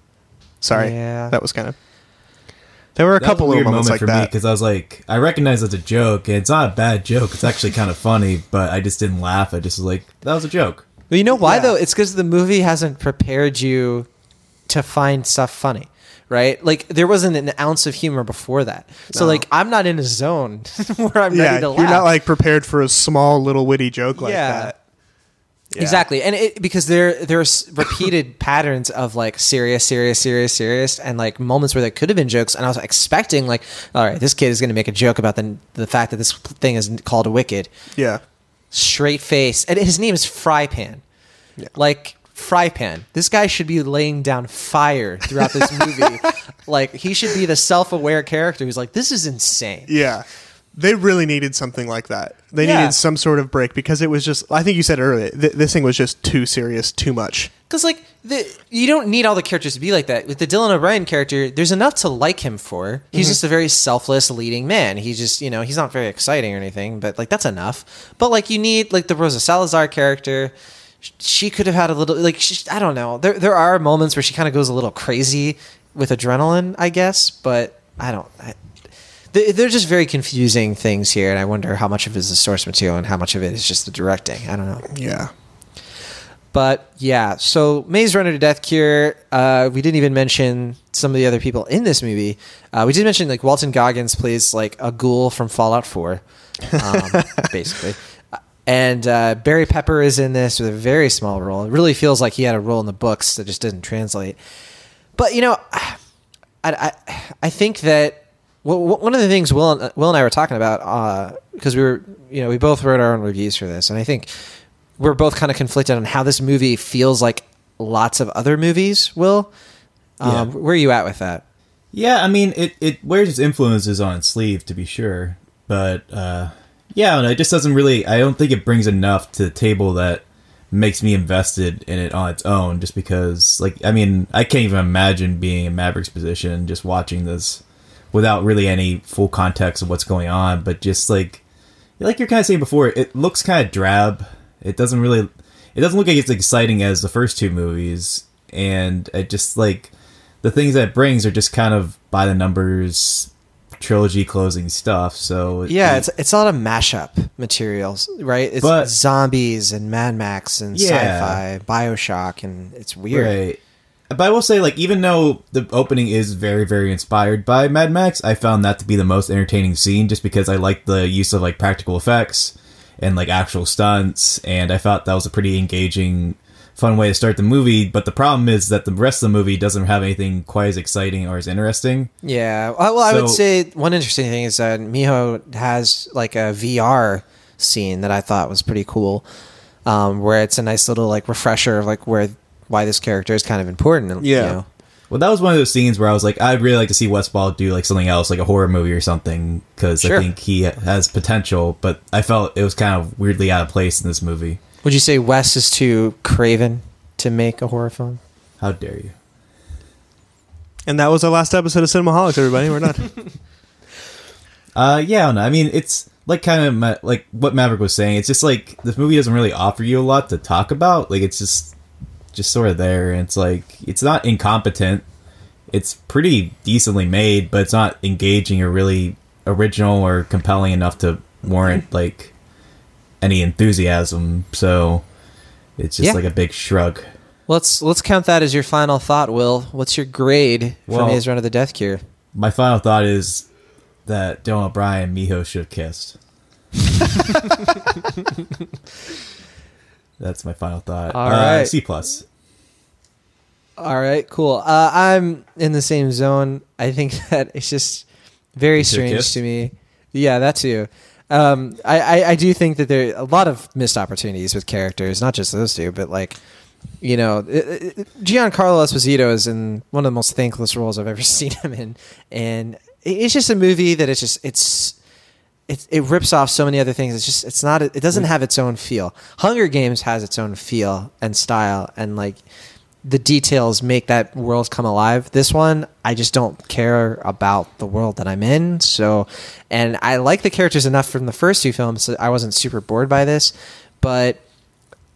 Sorry,
Yeah.
that was kind of. There were a
That was
couple little
weird
moments
moment
like
for me
that.
because I was like, I recognize it's a joke. It's not a bad joke. It's actually kind of funny, but I just didn't laugh. I just was like, that was a joke.
But you know why
Yeah.
though? It's because the movie hasn't prepared you to find stuff funny, right? Like there wasn't an ounce of humor before that. So like I'm not in a zone where I'm
yeah,
ready to laugh.
you're not like prepared for a small little witty joke like
Yeah.
that. Yeah.
Exactly, and it because there there's repeated patterns of like serious, serious, serious, serious, and like moments where there could have been jokes, and I was expecting like, all right, this kid is going to make a joke about the the fact that this thing is called Wicked,
Yeah.
straight face, and his name is Fry Pan,
Yeah.
like Fry Pan. This guy should be laying down fire throughout this movie. like he should be the self aware character who's like, this is insane.
Yeah. They really needed something like that. They
Yeah.
needed some sort of break because it was just, I think you said earlier, th- this thing was just too serious, too much.
Because like the you don't need all the characters to be like that. With the Dylan O'Brien character, there's enough to like him for. He's mm-hmm. just a very selfless leading man. He's just you know he's not very exciting or anything, but like that's enough. But like you need like the Rosa Salazar character. She could have had a little like she, I don't know. There there are moments where she kind of goes a little crazy with adrenaline, I guess. But I don't. I, they're just very confusing things here, and I wonder how much of it is the source material and how much of it is just the directing. I don't know.
Yeah.
But yeah, so Maze Runner to Death Cure. Uh, we didn't even mention some of the other people in this movie. Uh, we did mention like Walton Goggins plays like a ghoul from Fallout Four, um, basically. Uh, And uh, Barry Pepper is in this with a very small role. It really feels like he had a role in the books that just didn't translate. But you know, I I, I think that w- w- one of the things Will and, Will and I were talking about because we were you know we both wrote our own reviews for this, and I think we're both kind of conflicted on how this movie feels like lots of other movies. Will, um,
Yeah.
where are you at with that?
Yeah, I mean, it, it wears its influences on its sleeve, to be sure. But, uh, yeah, and it just doesn't really, I don't think it brings enough to the table that makes me invested in it on its own just because like I mean I can't even imagine being in Maverick's position just watching this without really any full context of what's going on but just like like you're kind of saying before it looks kind of drab it doesn't really it doesn't look like it's exciting as the first two movies and it just like the things that it brings are just kind of by the numbers trilogy closing stuff so
Yeah,
it-
it's it's a lot of mashup materials, right? It's
But-
zombies and Mad Max and
Yeah.
sci-fi, Bioshock, and it's weird.
Right. But I will say, like, even though the opening is very, very inspired by Mad Max, I found that to be the most entertaining scene just because I like the use of, like, practical effects and, like, actual stunts. And I thought that was a pretty engaging, fun way to start the movie. But the problem is that the rest of the movie doesn't have anything quite as exciting or as interesting.
Yeah. Well, well, I would say one interesting thing is that Minho has like a VR scene that I thought was pretty cool, um, where it's a nice little like refresher of like where why this character is kind of important. you
Yeah.
know?
Well, that was one of those scenes where I was like, I'd really like to see Wes Ball do like something else, like a horror movie or something, because
Sure.
I think he has potential. But I felt it was kind of weirdly out of place in this movie.
Would you say Wes is too craven to make a horror film?
How dare you?
And that was our last episode of Cinemaholics, everybody. We're done.
Uh, yeah, I don't know. I mean, it's like kind of ma- like what Maverick was saying. It's just like this movie doesn't really offer you a lot to talk about. Like it's just just sort of there, and it's like it's not incompetent. It's pretty decently made, but it's not engaging or really original or compelling enough to warrant hmm. like any enthusiasm. So it's just
Yeah.
like a big shrug.
Let's let's count that as your final thought, Will. What's your grade for
Well-
Maze Runner: of The Death Cure?
My final thought is that Dylan O'Brien and Minho should have kissed. That's my final thought.
All
uh,
right.
C plus.
All right, cool. Uh, I'm in the same zone. I think that it's just very strange to me. Yeah, that too. Um, I, I, I do think that there are a lot of missed opportunities with characters, not just those two, but like, you know, it, it, Giancarlo Esposito is in one of the most thankless roles I've ever seen him in, and it's just a movie that it's just it's it, it rips off so many other things. It's just it's not it doesn't mm. have its own feel. Hunger Games has its own feel and style and like the details make that world come alive. This one, I just don't care about the world that I'm in. So, and I like the characters enough from the first two films that I wasn't super bored by this, but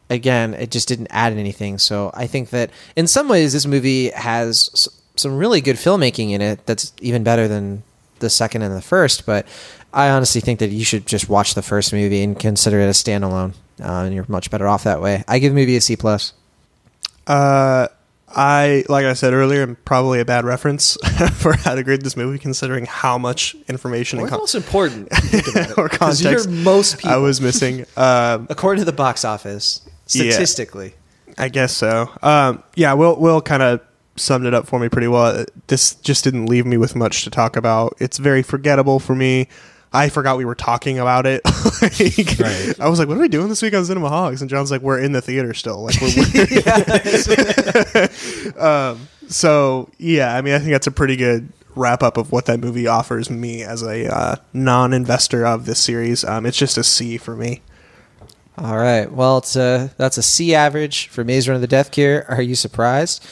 again, it just didn't add anything. So I think that in some ways, this movie has some really good filmmaking in it that's even better than the second and the first. But I honestly think that you should just watch the first movie and consider it a standalone, uh, and you're much better off that way. I give the movie a C plus.
Uh, I like I said earlier, am probably a bad reference for how to grade this movie, considering how much information and con-
important
or context
most
I was missing. Um,
according to the box office
Yeah.
statistically.
I guess so. Um, yeah, Will we'll kind of summed it up for me pretty well. This just didn't leave me with much to talk about. It's very forgettable for me. I forgot we were talking about it. Like,
Right.
I was like, "What are we doing this week on Cinemaholics?" And Jon's like, "We're in the theater still." Like, we're, um, so yeah. I mean, I think that's a pretty good wrap up of what that movie offers me as a uh, non-investor of this series. Um, it's just a C for me.
All right. Well, it's a, that's a C average for Maze Runner: of The Death Cure. Are you surprised?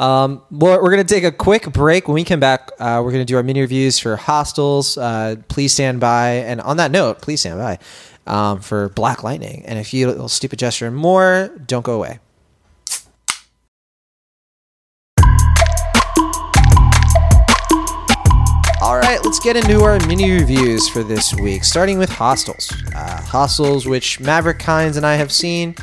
Um, we're going to take a quick break. When we come back, uh, we're going to do our mini reviews for Hostiles. Uh, please stand by. And on that note, please stand by um, for Black Lightning. And if you little stupid gesture and more, don't go away. All right, let's get into our mini reviews for this week, starting with Hostiles. Uh, Hostiles, which Maverick Kynes and I have seen.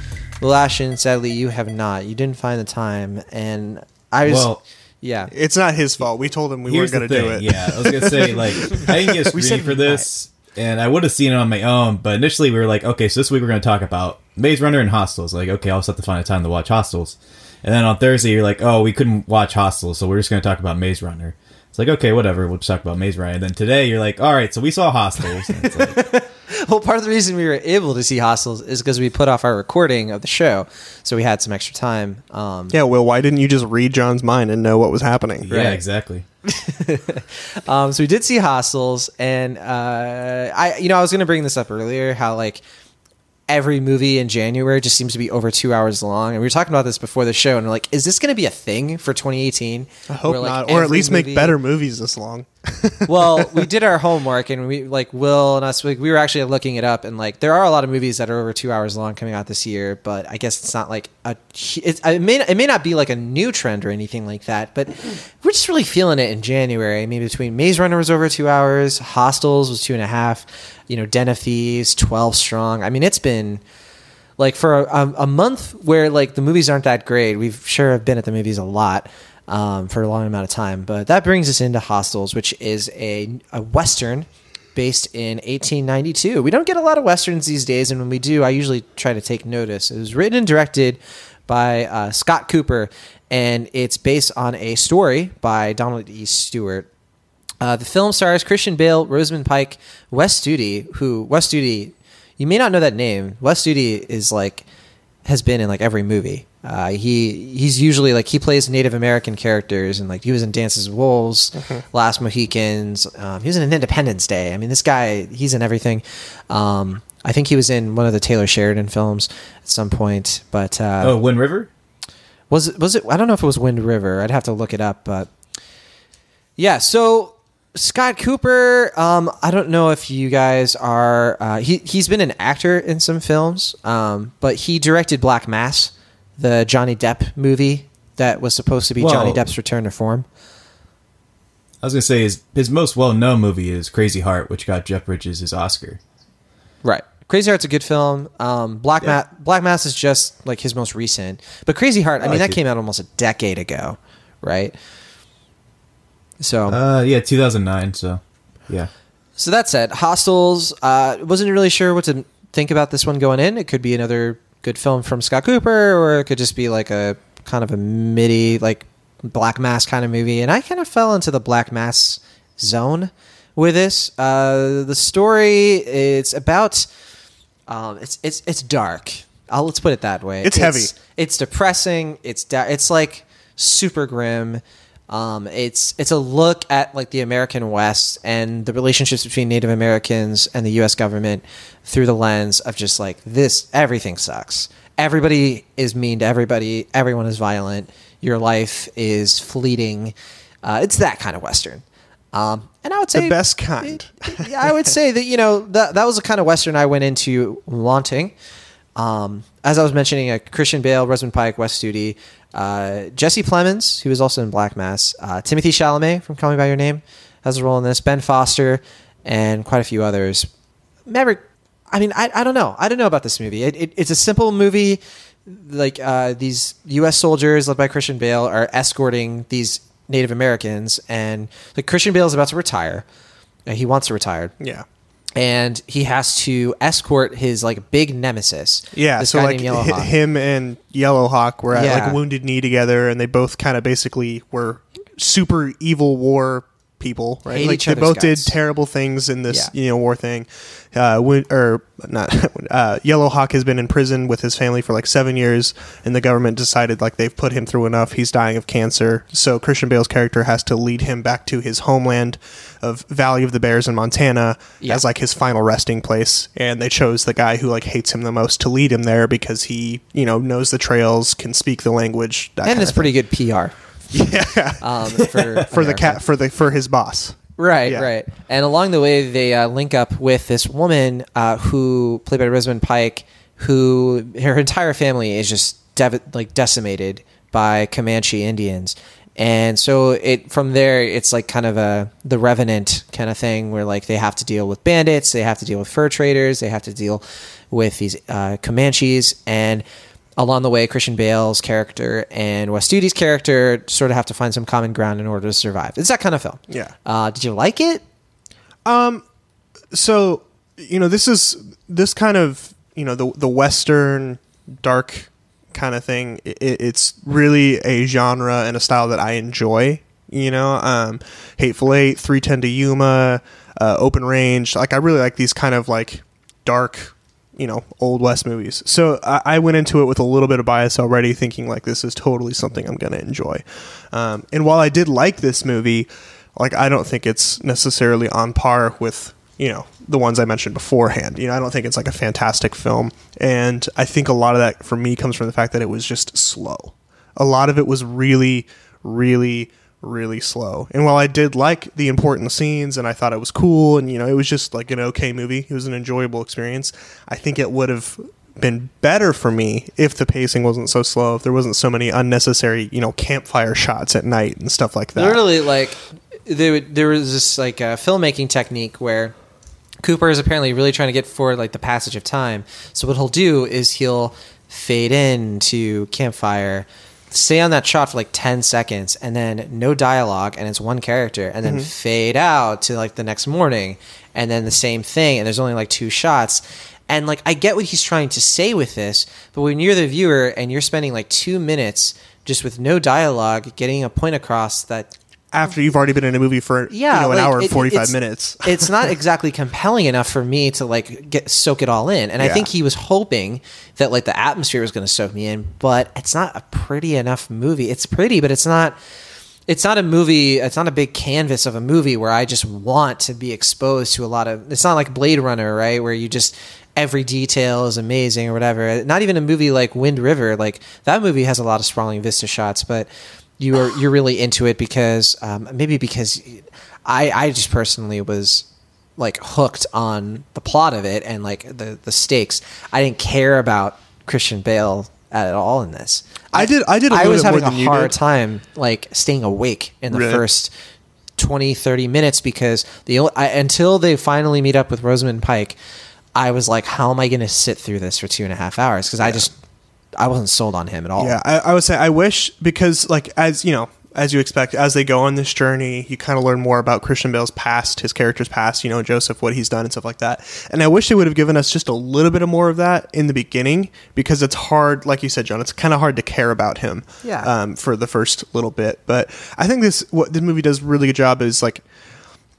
Will Ashton, sadly, you have not. You didn't find the time, and I was,
Well,
yeah,
It's not his fault. We told him we
Here's
weren't going to do it.
Yeah, I was gonna say like I didn't get a
We said
for this, and I would have seen it on my own. But initially, we were like, okay, so this week we're gonna talk about Maze Runner and Hostiles. Like, okay, I'll just have to find a time to watch Hostiles. And then on Thursday, you're like, oh, we couldn't watch Hostiles, so we're just gonna talk about Maze Runner. It's like, okay, whatever, we'll just talk about Maze Runner. And then today, you're like, all right, so we saw Hostiles. And it's like,
Well, part of the reason we were able to see Hostiles is because we put off our recording of the show, so we had some extra time. Um,
Yeah, well, why didn't you just read Jon's mind and know what was happening?
yeah,
Right.
exactly.
um, so we did see Hostiles, and uh, I, you know, I was going to bring this up earlier. How like every movie in January just seems to be over two hours long. And we were talking about this before the show, and we're like, is this going to be a thing for 2018?
I hope
Where, like,
not, or at
every
least make better movies this long.
well, we did our homework, and we like Will and us. We, we were actually looking it up, and like there are a lot of movies that are over two hours long coming out this year. But I guess it's not like a. It, it may it may not be like a new trend or anything like that. But we're just really feeling it in January. I mean, between Maze Runner was over two hours, Hostiles was two and a half. You know, Den of Thieves, twelve strong. I mean, it's been like for a, a month where like the movies aren't that great. We've sure have been at the movies a lot um, for a long amount of time. But that brings us into Hostiles, which is a, a western based in 1892. We don't get a lot of westerns these days, and when we do, I usually try to take notice. It was written and directed by uh, Scott Cooper, and it's based on a story by Donald E. Stewart. Uh, the film stars Christian Bale, Rosamund Pike, Wes Studi, who Wes Studi, you may not know that name. Wes Studi is like has been in like every movie. Uh, he he's usually like he plays Native American characters and like he was in Dances with Wolves, Last Mohicans. Um, he was in an Independence Day. I mean, this guy he's in everything. Um, I think he was in one of the Taylor Sheridan films at some point, but uh,
Oh, Wind River.
was it was it I don't know if it was Wind River. I'd have to look it up, but yeah, so Scott Cooper, um, I don't know if you guys are uh, he he's been an actor in some films, um, but he directed Black Mass, the Johnny Depp movie that was supposed to be Johnny Depp's return to form.
I was gonna say his his most well known movie is Crazy Heart, which got Jeff Bridges his Oscar.
Right. Crazy Heart's a good film. Um, Black
Yeah.
Ma- Black Mass is just like his most recent, but Crazy Heart. I,
I
mean,
like
that
it.
came out almost a decade ago, right? So
Uh, yeah, 2009. So, yeah.
So that said, Hostiles. Uh, wasn't really sure what to think about this one going in. It could be another good film from Scott Cooper, or it could just be like a kind of a midi, like Black Mass kind of movie. And I kind of fell into the Black Mass zone with this. Uh, the story it's about. Um, it's it's it's dark. I'll, let's put it that way.
It's heavy.
It's depressing. It's da- it's like super grim. Um, it's it's a look at like the American West and the relationships between Native Americans and the U.S. government through the lens of just like this. Everything sucks. Everybody is mean to everybody. Everyone is violent. Your life is fleeting. Uh, it's that kind of western. Um, and I would say
The best kind.
yeah, I would say that you know that that was the kind of western I went into wanting. Um, as I was mentioning, uh, Christian Bale, Rosamund Pike, Wes Studi, uh, Jesse Plemons, who was also in Black Mass, uh, Timothée Chalamet from Call Me by Your Name has a role in this, Ben Foster, and quite a few others. Maverick, I mean, I, I don't know. I don't know about this movie. It, it, it's a simple movie. Like uh, these U.S. soldiers led by Christian Bale are escorting these Native Americans, and like Christian Bale is about to retire. Uh, He wants to retire
Yeah.
And he has to escort his like big nemesis.
Yeah, so like
Hawk.
him and Yellowhawk were at
Yeah.
like Wounded Knee together, and they both kind of basically were super evil war people, right?
Hate
like they both
guts.
did terrible things in this
Yeah.
you know war thing. Uh, Win- or not uh, Yellowhawk has been in prison with his family for like seven years, and the government decided like they've put him through enough. He's dying of cancer, so Christian Bale's character has to lead him back to his homeland of Valley of the Bears in Montana
Yeah.
as like his final resting place. And they chose the guy who like hates him the most to lead him there because he you know knows the trails, can speak the language, that
and it's pretty good PR.
Yeah.
Um, for
for the cat for the for his boss.
Right,
Yeah.
right. And along the way, they uh, link up with this woman uh, who, played by Rosamund Pike, who her entire family is just dev- like decimated by Comanche Indians. And so it from there, it's like kind of a the Revenant kind of thing, where like they have to deal with bandits, they have to deal with fur traders, they have to deal with these uh, Comanches, and along the way, Christian Bale's character and Wes Studi's character sort of have to find some common ground in order to survive. It's that kind of film.
Yeah.
Uh, did you like it?
so you know this is this kind of you know the the western dark kind of thing it, it's really a genre and a style that i enjoy you know um hateful eight 310 to yuma uh, open range like i really like these kind of like dark you know old west movies so I, I went into it with a little bit of bias already thinking like this is totally something i'm gonna enjoy um, and while i did like this movie like i don't think it's necessarily on par with you know the ones I mentioned beforehand. You know, I don't think it's like a fantastic film, and I think a lot of that for me comes from the fact that it was just slow. A lot of it was really, really, really slow. And while I did like the important scenes and I thought it was cool, and you know, it was just like an okay movie. It was an enjoyable experience. I think it would have been better for me if the pacing wasn't so slow, if there wasn't so many unnecessary, you know, campfire shots at night and stuff like that.
Literally, like there, there was this like uh, filmmaking technique where Cooper is apparently really trying to get forward like the passage of time. So what he'll do is he'll fade in to campfire, stay on that shot for like ten seconds, and then no dialogue, and it's one character, and then mm-hmm. fade out to like the next morning, and then the same thing, and there's only like two shots. And like I get what he's trying to say with this, but when you're the viewer and you're spending like two minutes just with no dialogue, getting a point across that
after you've already been in a movie for
yeah,
you know, an
like,
hour and
it-
forty five
it's-
minutes.
it's not exactly compelling enough for me to like get soak it all in. And I think he was hoping that like the atmosphere was going to soak me in, but it's not a pretty enough movie. It's pretty, but it's not. It's not a movie. It's not a big canvas of a movie where I just want to be exposed to a lot of. It's not like Blade Runner, right? Where you just every detail is amazing or whatever. Not even a movie like Wind River. Like that movie has a lot of sprawling vista shots, but you are you're really into it because um, maybe because I I just personally was like hooked on the plot of it and like the the stakes. I didn't care about Christian Bale at all in this.
I did- I did a
I was having a hard time like staying awake in the
Really?
first 20 30 minutes because the only, I, until they finally meet up with Rosamund Pike, I was like, how am I going to sit through this for two and a half hours? Because I just I wasn't sold on him at all.
Yeah, I, I would say I wish because like as you know, as you expect, as they go on this journey, you kind of learn more about Christian Bale's past, his character's past, you know, Joseph, what he's done and stuff like that. And I wish they would have given us just a little bit of more of that in the beginning because it's hard, like you said, Jon. It's kind of hard to care about him,
Yeah.
um, for the first little bit. But I think this what the movie does really good job is like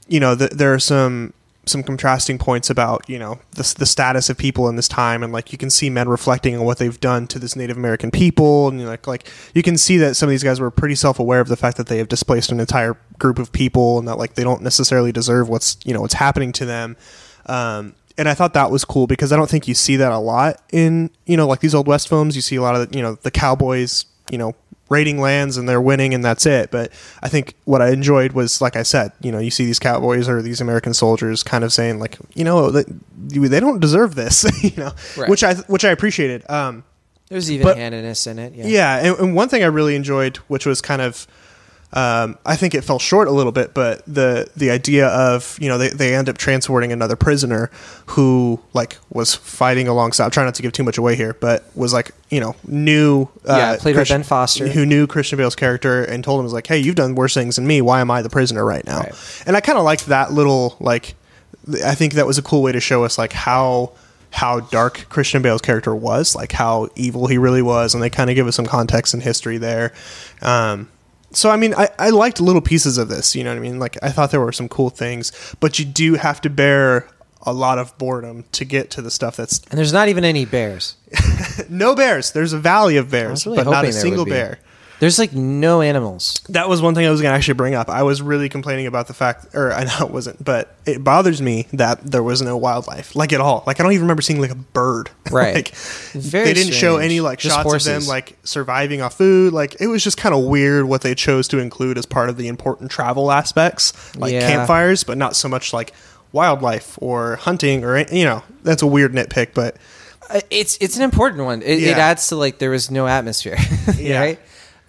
you know, th- there are some some contrasting points about you know the, the status of people in this time. And like you can see men reflecting on what they've done to this native american people. And like like you can see that some of these guys were pretty self-aware of the fact that they have displaced an entire group of people and that like they don't necessarily deserve what's you know what's happening to them. Um, and I thought that was cool because I don't think you see that a lot in you know like these old west films. You see a lot of you know the cowboys you know raiding lands and they're winning and that's it. But I think what I enjoyed was like I said, you know, you see these cowboys or these American soldiers kind of saying like you know that they don't deserve this, you know,
Right.
which I which I appreciated. Um,
There's even
But-
handedness in it. Yeah.
yeah, and, and one thing I really enjoyed, which was kind of, um, I think it fell short a little bit, but the the idea of you know they, they end up transporting another prisoner who like was fighting alongside. I'm trying not to give too much away here, but was like you know knew uh,
Yeah, played by Ben Foster.
who knew Christian Bale's character and told him was like, hey, you've done worse things than me. Why am I the prisoner right now?
Right.
And I kind of liked that little like. I think that was a cool way to show us like how how dark Christian Bale's character was, like how evil he really was, and they kind of give us some context and history there. Um, so I mean, I, I liked little pieces of this. You know what I mean? Like I thought there were some cool things, but you do have to bear a lot of boredom to get to the stuff that's
And there's not even any bears.
no bears. There's a valley of bears,
really
but not a single bear.
There's like no animals.
That was one thing I was going to actually bring up. I was really complaining about the fact, or I know it wasn't, but it bothers me that there was no wildlife, like at all. Like I don't even remember seeing like a bird.
Right.
like
Very
they didn't show any like
Just
shots of them like surviving off food. Like it was just kind of weird what they chose to include as part of the important travel aspects, like
Yeah.
campfires, but not so much like wildlife or hunting or you know that's a weird nitpick, but
Uh, It's it's an important one. It, it adds to like there was no atmosphere,
Yeah.
right?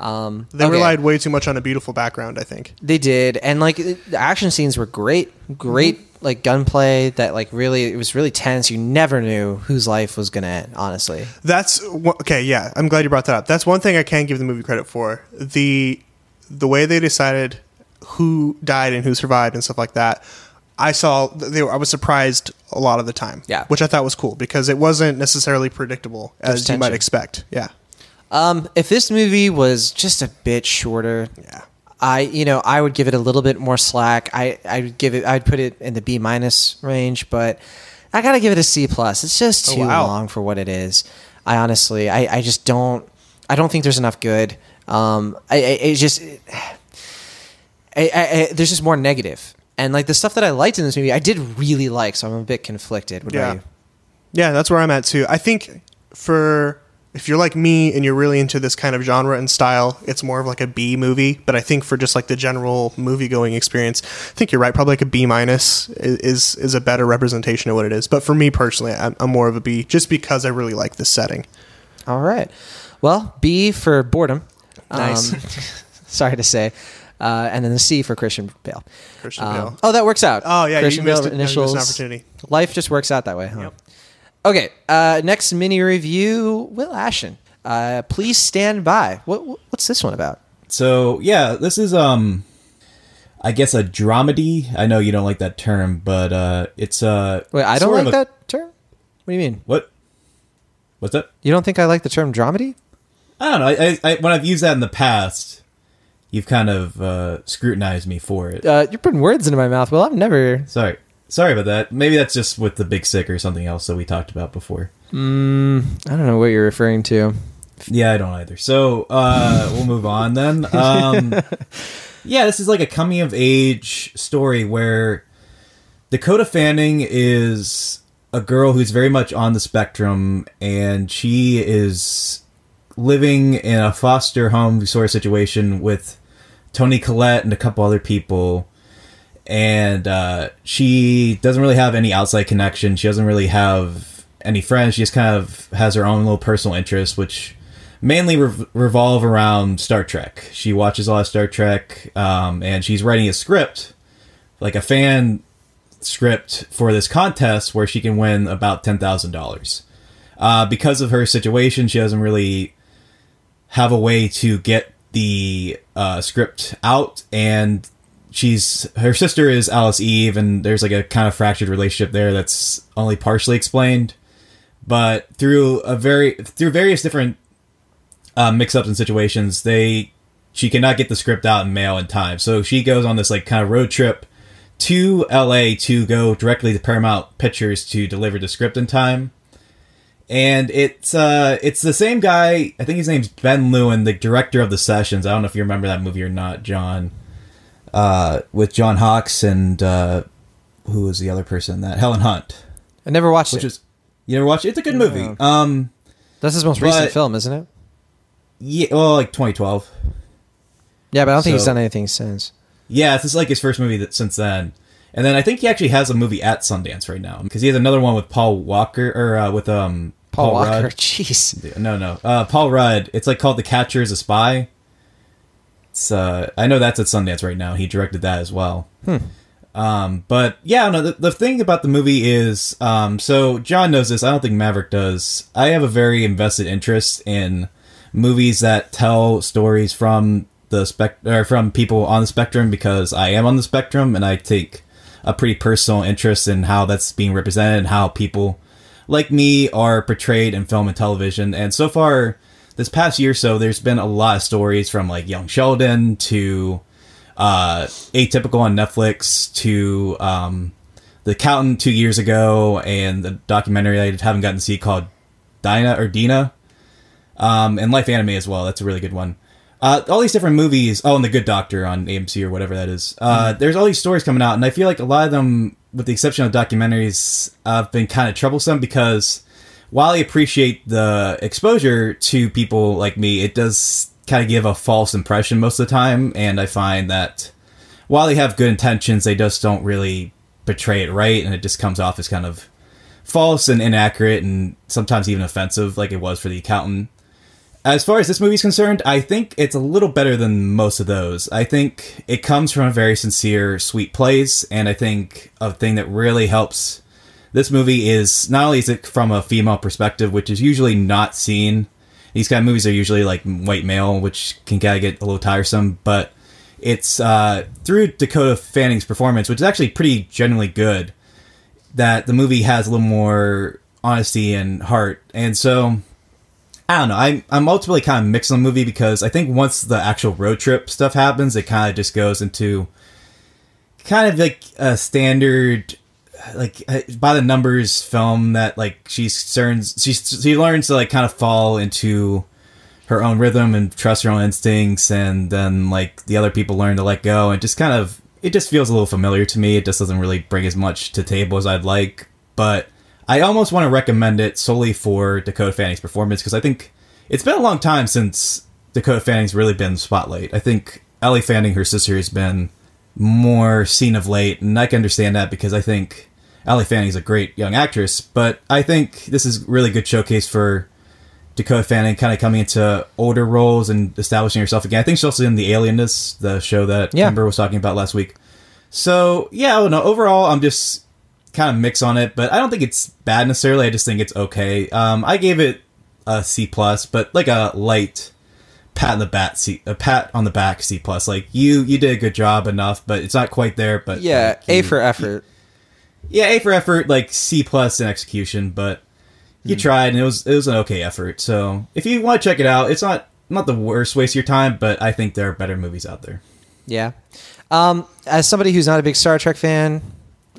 Um,
they
okay.
relied way too much on a beautiful background. I think.
They did, and like the action scenes were great, great
Mm-hmm.
like gunplay. That like really, it was really tense. You never knew whose life was gonna end. Honestly,
That's okay. Yeah, I'm glad you brought that up. That's one thing I can give the movie credit for. the The way they decided who died and who survived and stuff like that. I saw. They were, I was surprised a lot of the time.
Yeah.
which I thought was cool because it wasn't necessarily predictable as you might expect. Yeah,
um, if this movie was just a bit shorter,
yeah.
I you know I would give it a little bit more slack. I I would give it. I'd put it in the B minus range, but I gotta give it a C plus. It's just
Oh,
too
wow.
long for what it is. I honestly, I, I just don't. I don't think there's enough good. Um, I, I it just. I, I, I, there's just more negative, And like the stuff that I liked in this movie, I did really like. So I'm a bit conflicted. What
Yeah.
about you?
Yeah, that's where I'm at too. I think for if you're like me and you're really into this kind of genre and style, it's more of like a B movie. But I think for just like the general movie going experience, I think you're right. Probably like a B minus is is a better representation of what it is. But for me personally, I'm, I'm more of a B just because I really like the setting.
All right. Well, B for boredom.
Nice.
Um, sorry to say. Uh, and then the C for Christian Bale.
Christian
Um,
Bale.
Oh, that works out.
Oh, yeah, you
Christian
missed
Bale
it. Yeah, you missed an
initials.
opportunity.
Life just works out that way, huh?
Yep.
Okay. Uh, next mini review. Will Ashton. Uh, please stand by. What, what's this one about?
So yeah, this is um, I guess a dramedy. I know you don't like that term, but uh, it's uh.
Wait, I don't like
a-
that term. What do you mean?
What? What's that?
You don't think I like the term dramedy?
I don't know. I, I, I when I've used that in the past, you've kind of uh, scrutinized me for it.
Uh, you're putting words into my mouth. Well, I've never.
Sorry, sorry about that. Maybe that's just with the big sick or something else that we talked about before.
I don't know what you're referring to.
Yeah, I don't either. So uh, we'll move on then. Um, yeah, this is like a coming of age story where Dakota Fanning is a girl who's very much on the spectrum, and she is living in a foster home sort of situation with Toni Collette and a couple other people. And uh, she doesn't really have any outside connection. She doesn't really have any friends. She just kind of has her own little personal interests, which mainly rev- revolve around Star Trek. She watches a lot of Star Trek, um, and she's writing a script, like a fan script for this contest where she can win about ten thousand dollars. Uh, because of her situation, she doesn't really have a way to get the uh, script out, and she's her sister is Alice Eve, and there's like a kind of fractured relationship there that's only partially explained. But through a very through various different uh, mix-ups and situations, they she cannot get the script out in mail in time, so she goes on this like kind of road trip to LA to go directly to Paramount Pictures to deliver the script in time. And it's uh it's the same guy, I think his name's Ben Lewin, the director of the sessions. I don't know if you remember that movie or not, Jon. Uh with John Hawkes and uh who was the other person that? Helen Hunt.
I never watched
Which
it.
is you ever watch it? It's a good movie. Um
That's his most recent film, isn't it?
yeah, well like 2012.
Yeah, but I don't think he's done anything since.
Yeah, this is like his first movie that since then. And then I think he actually has a movie at Sundance right now because he has another one with Paul Walker or uh, with um
Paul, Walker.
Rudd.
Jeez.
No, no. Uh, Paul Rudd. It's like called The Catcher is a Spy. It's uh, I know that's at Sundance right now. He directed that as well. Um, but yeah, no. The, the thing about the movie is, um, so Jon knows this. I don't think Maverick does. I have a very invested interest in movies that tell stories from the spec or from people on the spectrum because I am on the spectrum and I take a pretty personal interest in how that's being represented and how people like me are portrayed in film and television. And so far, this past year or so, there's been a lot of stories from like Young Sheldon to uh, Atypical on Netflix to um, The Accountant two years ago and the documentary I haven't gotten to see called Dinah or Dina um, and Life Anime as well. That's a really good one. Uh, all these different movies. Oh, and The Good Doctor on AMC or whatever that is. Uh, There's all these stories coming out, and I feel like a lot of them, with the exception of documentaries, uh, have been kind of troublesome because while I appreciate the exposure to people like me, it does kind of give a false impression most of the time, and I find that while they have good intentions, they just don't really portray it right, and it just comes off as kind of false and inaccurate, and sometimes even offensive, like it was for the accountant. As far as this movie's concerned, I think it's a little better than most of those. I think it comes from a very sincere, sweet place, and I think a thing that really helps this movie is not only is it from a female perspective, which is usually not seen. These kind of movies are usually like white male, which can kind of get a little tiresome, but it's uh, through Dakota Fanning's performance, which is actually pretty genuinely good, that the movie has a little more honesty and heart. And so I don't know. I'm I'm ultimately kind of mixed on the movie because I think once the actual road trip stuff happens, it kind of just goes into kind of like a standard, like uh, by the numbers film that like she turns she she learns to like kind of fall into her own rhythm and trust her own instincts, and then like the other people learn to let go and just kind of it just feels a little familiar to me. It just doesn't really bring as much to table as I'd like. But I almost want to recommend it solely for Dakota Fanning's performance because I think it's been a long time since Dakota Fanning's really been spotlight. I think Ellie Fanning, her sister, has been more seen of late, and I can understand that because I think Ellie Fanning's a great young actress. But I think this is really good showcase for Dakota Fanning kind of coming into older roles and establishing herself again. I think she's also in The Alienist, the show that
Yeah.
Kimber was talking about last week. So yeah, I don't know. Overall, I'm just kind of mix on it, but I don't think it's bad necessarily. I just think it's okay. Um, I gave it a C plus, but like a light pat on the bat C, a pat on the back C plus. Like you, you did a good job enough, but it's not quite there. But
Yeah,
like,
A
you-
for effort.
Yeah, A for effort, like C plus in execution, but you tried and it was it was an okay effort. So if you want to check it out, it's not not the worst waste of your time, but I think there are better movies out there.
Yeah. Um, as somebody who's not a big Star Trek fan,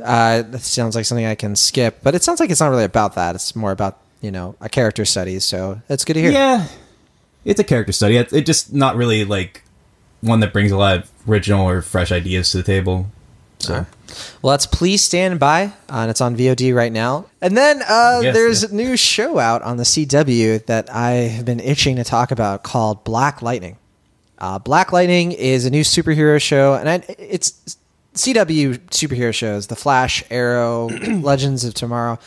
uh, that sounds like something I can skip. But it sounds like it's not really about that. It's more about you know a character study. So that's good to hear.
Yeah, it's a character study. It's it just not really like one that brings a lot of original or fresh ideas to the table. So
Well, that's Please Stand By, uh, and it's on VOD right now. And then uh,
Yes,
there's
yeah.
a new show out on the CW that I have been itching to talk about called Black Lightning. Uh, Black Lightning is a new superhero show, and I, it's CW superhero shows: The Flash, Arrow, Legends of Tomorrow.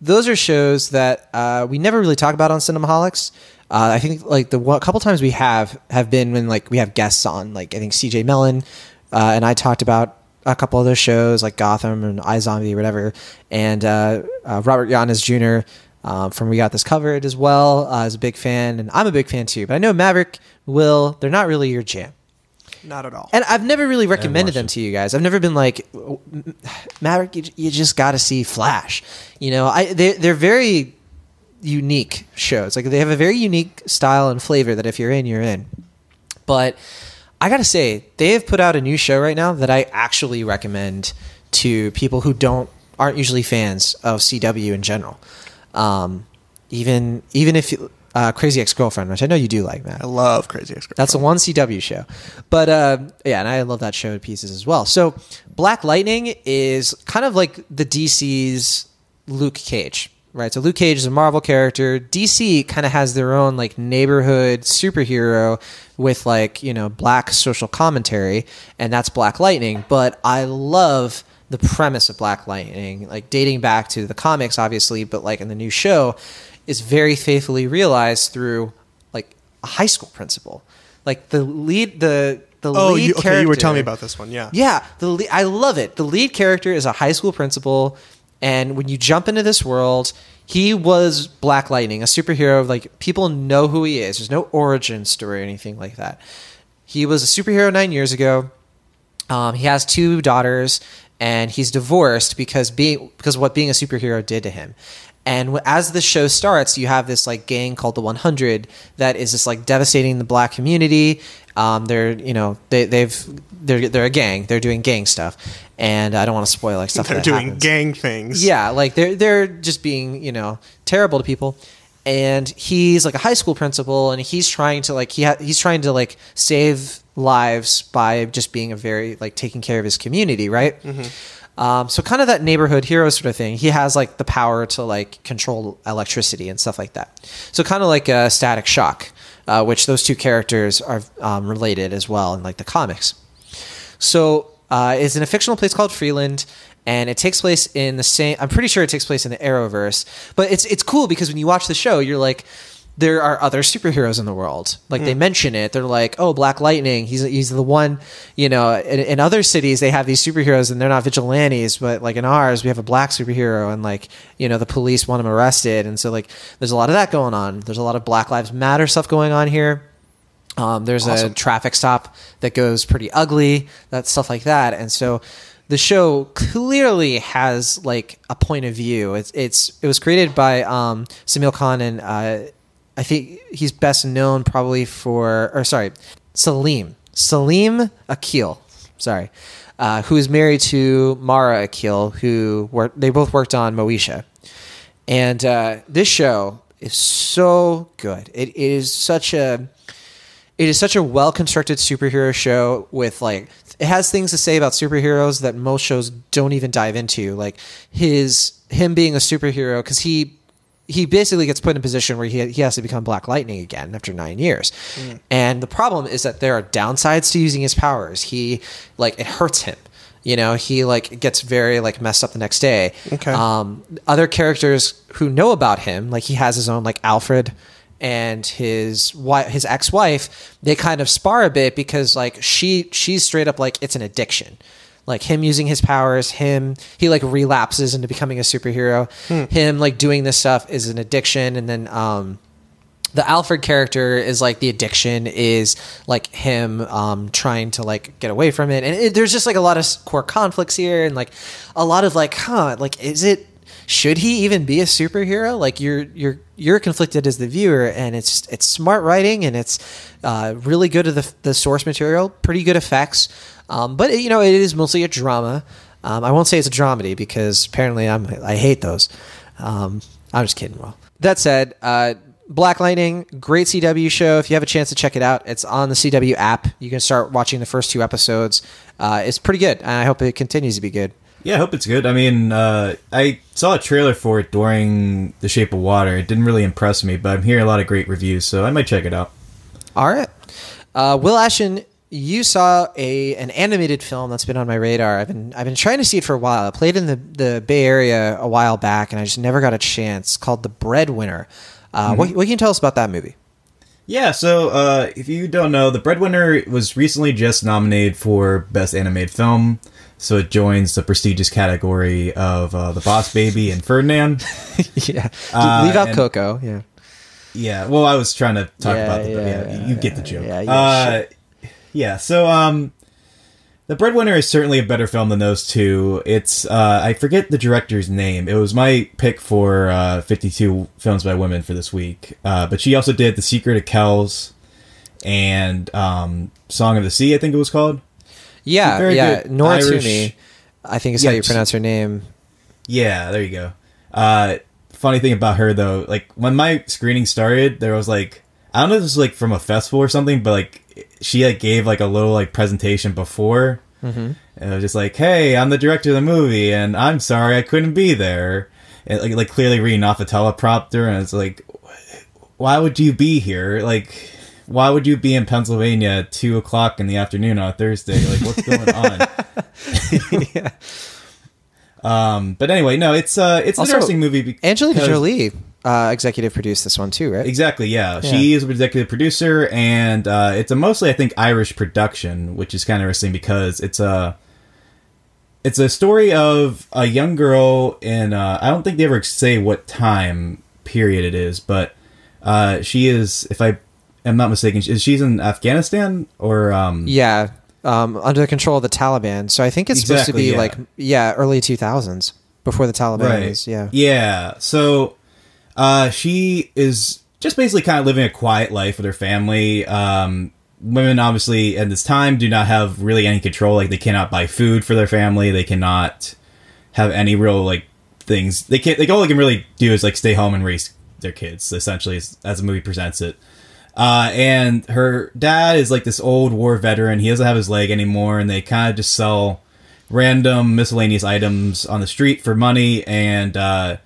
Those are shows that uh, we never really talk about on Cinemaholics. Uh, I think like the one, couple times we have have been when like we have guests on, like I think CJ Mellon uh, and I talked about a couple of those shows like Gotham and iZombie or whatever, and uh, uh, Robert Giannis Jr. Um, from We Got This Covered as well uh, is a big fan, and I'm a big fan too. But I know Maverick, Will, they're not really your jam.
Not at all.
And I've never really recommended them
it.
to you guys. I've never been like, Maverick, you, you just got to see Flash. You know, I they, they're very unique shows. Like they have a very unique style and flavor that if you're in, you're in. But I got to say, they have put out a new show right now that I actually recommend to people who don't aren't usually fans of CW in general. Um, even even if you, uh, Crazy Ex Girlfriend, which I know you do like, Matt.
I love Crazy Ex Girlfriend.
That's a one CW show, but uh, yeah, and I love that show to pieces as well. So Black Lightning is kind of like the DC's Luke Cage, right? So Luke Cage is a Marvel character. DC kind of has their own like neighborhood superhero with like you know black social commentary, and that's Black Lightning. But I love the premise of Black Lightning, like dating back to the comics, obviously, but like in the new show, is very faithfully realized through like a high school principal. Like the lead, the the
Oh,
lead
you, okay.
character.
You were telling me about this one. Yeah.
Yeah, the le- I love it. The lead character is a high school principal, and when you jump into this world, he was Black Lightning, a superhero. Like people know who he is. There's no origin story or anything like that. He was a superhero nine years ago. Um, he has two daughters, and he's divorced because being because what being a superhero did to him. And as the show starts, you have this like gang called the 100 that is just like devastating the black community. Um, they're you know they they've they're they're a gang. They're doing gang stuff, and I don't want to spoil like stuff.
They're doing
happens.
gang things.
Yeah, like they're they're just being you know terrible to people, and he's like a high school principal, and he's trying to like he ha- he's trying to like save lives by just being a very like taking care of his community, right? Um, so kind of that neighborhood hero sort of thing. He has like the power to like control electricity and stuff like that. So kind of like a Static Shock, uh, which those two characters are um, related as well in like the comics. So uh, it's in a fictional place called Freeland, and it takes place in the same. I'm pretty sure it takes place in the Arrowverse, but it's it's cool because when you watch the show, you're like. There are other superheroes in the world. Like they mention it. They're like, "Oh, Black Lightning. He's he's the one." You know, in, in other cities they have these superheroes and they're not vigilantes, but like in ours we have a black superhero and like you know the police want him arrested, and so like there's a lot of that going on. There's a lot of Black Lives Matter stuff going on here. Um, there's a traffic stop that goes pretty ugly, that stuff like that, and so the show clearly has like a point of view. It's it's it was created by um, Samil Khan and uh, I think he's best known probably for or sorry Salim Salim Akil, sorry, uh, who is married to Mara Akil, who were they both worked on Moesha. And uh, this show is so good. It is such a it is such a well constructed superhero show with like it has things to say about superheroes that most shows don't even dive into, like his him being a superhero because he he basically gets put in a position where he, he has to become Black Lightning again after nine years. And the problem is that there are downsides to using his powers. He like it hurts him. You know, he like gets very like messed up the next day.
Okay.
Um, other characters who know about him, like he has his own like Alfred and his wife, his ex-wife, they kind of spar a bit because like she she's straight up like it's an addiction. Like him using his powers, him he like relapses into becoming a superhero. Him like doing this stuff is an addiction, and then um, the Alfred character is like the addiction is like him um, trying to like get away from it, and it, there's just like a lot of core conflicts here, and like a lot of like, huh, like is it should he even be a superhero? Like you're you're you're conflicted as the viewer, and it's it's smart writing and it's uh, really good at the the source material, pretty good effects, um, but you know it is mostly a drama. Um, I won't say it's a dramedy because apparently I'm I hate those. Um, I'm just kidding. Well, that said, uh, Black Lightning, great CW show. If you have a chance to check it out, it's on the CW app. You can start watching the first two episodes. Uh, it's pretty good, and I hope it continues to be good.
Yeah, I hope it's good. I mean, uh, I saw a trailer for it during The Shape of Water. It didn't really impress me, but I'm hearing a lot of great reviews, so I might check it out.
All right, uh, Will Ashton, you saw a an animated film that's been on my radar. I've been I've been trying to see it for a while. I played in the the Bay Area a while back, and I just never got a chance. Called The Breadwinner. Uh, what, what can you tell us about that movie?
Yeah, so uh, if you don't know, The Breadwinner was recently just nominated for Best Animated Film, so it joins the prestigious category of uh, The Boss Baby and Ferdinand.
yeah,
Uh,
leave out
and-
Coco. Yeah.
Yeah, well, I was trying to talk
Yeah,
about the.
yeah,
Yeah, you get the joke.
yeah, yeah,
uh, yeah. So, um, the Breadwinner is certainly a better film than those two. It's uh, I forget the director's name. It was my pick for uh, fifty-two films by women for this week. Uh, but she also did The Secret of Kells and um, Song of the Sea. I think it was called.
Yeah, yeah.
good
Nora
Irish-
Twomey, I think is how you pronounce her name.
Yeah, there you go. Uh, funny thing about her though, like when my screening started, there was like I don't know if this was like from a festival or something, but like she like gave like a little like presentation before, mm-hmm. and it was just like, "Hey, I'm the director of the movie, and I'm sorry I couldn't be there." And like like clearly reading off a teleprompter, and it's like, why would you be here? Like, why would you be in Pennsylvania at two o'clock in the afternoon on a Thursday? Like, what's going on?
yeah.
Um, but anyway, no, it's uh, it's an interesting movie. because-
Jolie uh, executive produced this one too, right?
Exactly, yeah. She is an executive producer, and uh, it's a mostly, I think, Irish production, which is kind of interesting because it's a it's a story of a young girl in. Uh, I don't think they ever say what time period it is, but uh, she is, if I am not mistaken, is she's in Afghanistan or um,
Yeah, um, under the control of the Taliban. So I think it's supposed to be
yeah.
like yeah, early two thousands before the Taliban
right?
is. Yeah.
yeah. So uh, she is just basically kind of living a quiet life with her family. Um, women, obviously, at this time, do not have really any control. Like they cannot buy food for their family. They cannot have any real like things. They can't. They all they can really do is like stay home and raise their kids. Essentially, as, as the movie presents it. Uh, and her dad is like this old war veteran. He doesn't have his leg anymore, and they kind of just sell random miscellaneous items on the street for money. And uh,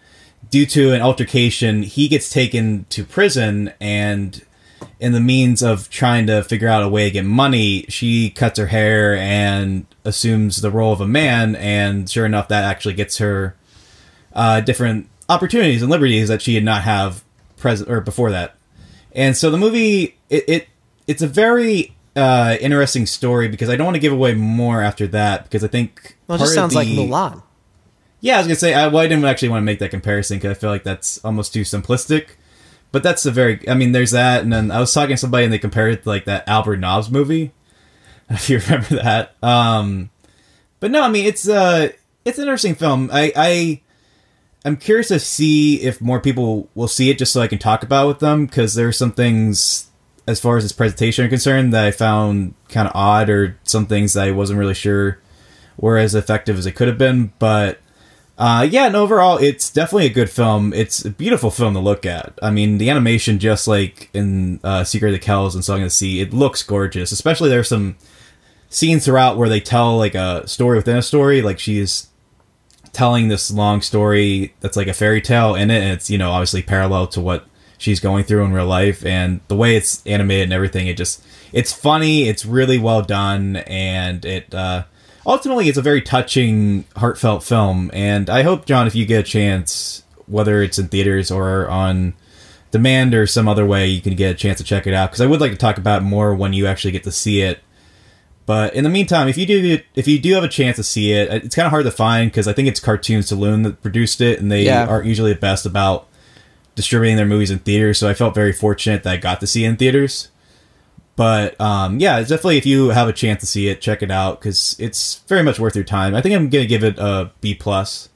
due to an altercation, he gets taken to prison. And in the means of trying to figure out a way to get money, she cuts her hair and assumes the role of a man. And sure enough, that actually gets her uh, different opportunities and liberties that she did not have present or before that. And so the movie, it, it it's a very uh, interesting story because I don't want to give away more after that because I think
Well, it just sounds like Mulan.
Yeah, I was gonna say I, well, I didn't actually want to make that comparison because I feel like that's almost too simplistic. But that's a very, I mean, there's that, and then I was talking to somebody and they compared it to like that Albert Nobbs movie, if you remember that. Um, but no, I mean it's uh it's an interesting film. I I I'm curious to see if more people will see it just so I can talk about it with them because there are some things as far as its presentation are concerned that I found kind of odd or some things that I wasn't really sure were as effective as it could have been. But uh, yeah, and overall, it's definitely a good film. It's a beautiful film to look at. I mean, the animation, just like in uh, Secret of the Kells and Song of the Sea, it looks gorgeous. Especially there's some scenes throughout where they tell like a story within a story. Like she's telling this long story that's like a fairy tale in it, and it's you know obviously parallel to what she's going through in real life, and the way it's animated and everything, it just it's funny, it's really well done, and it uh, ultimately it's a very touching, heartfelt film. And I hope Jon, if you get a chance, whether it's in theaters or on demand or some other way, you can get a chance to check it out because I would like to talk about more when you actually get to see it. But in the meantime, if you do if you do have a chance to see it, it's kind of hard to find because I think it's Cartoon Saloon that produced it, and they
Yeah.
aren't usually the best about distributing their movies in theaters. So I felt very fortunate that I got to see it in theaters. But um, yeah, it's definitely if you have a chance to see it, check it out because it's very much worth your time. I think I'm gonna give it a B plus.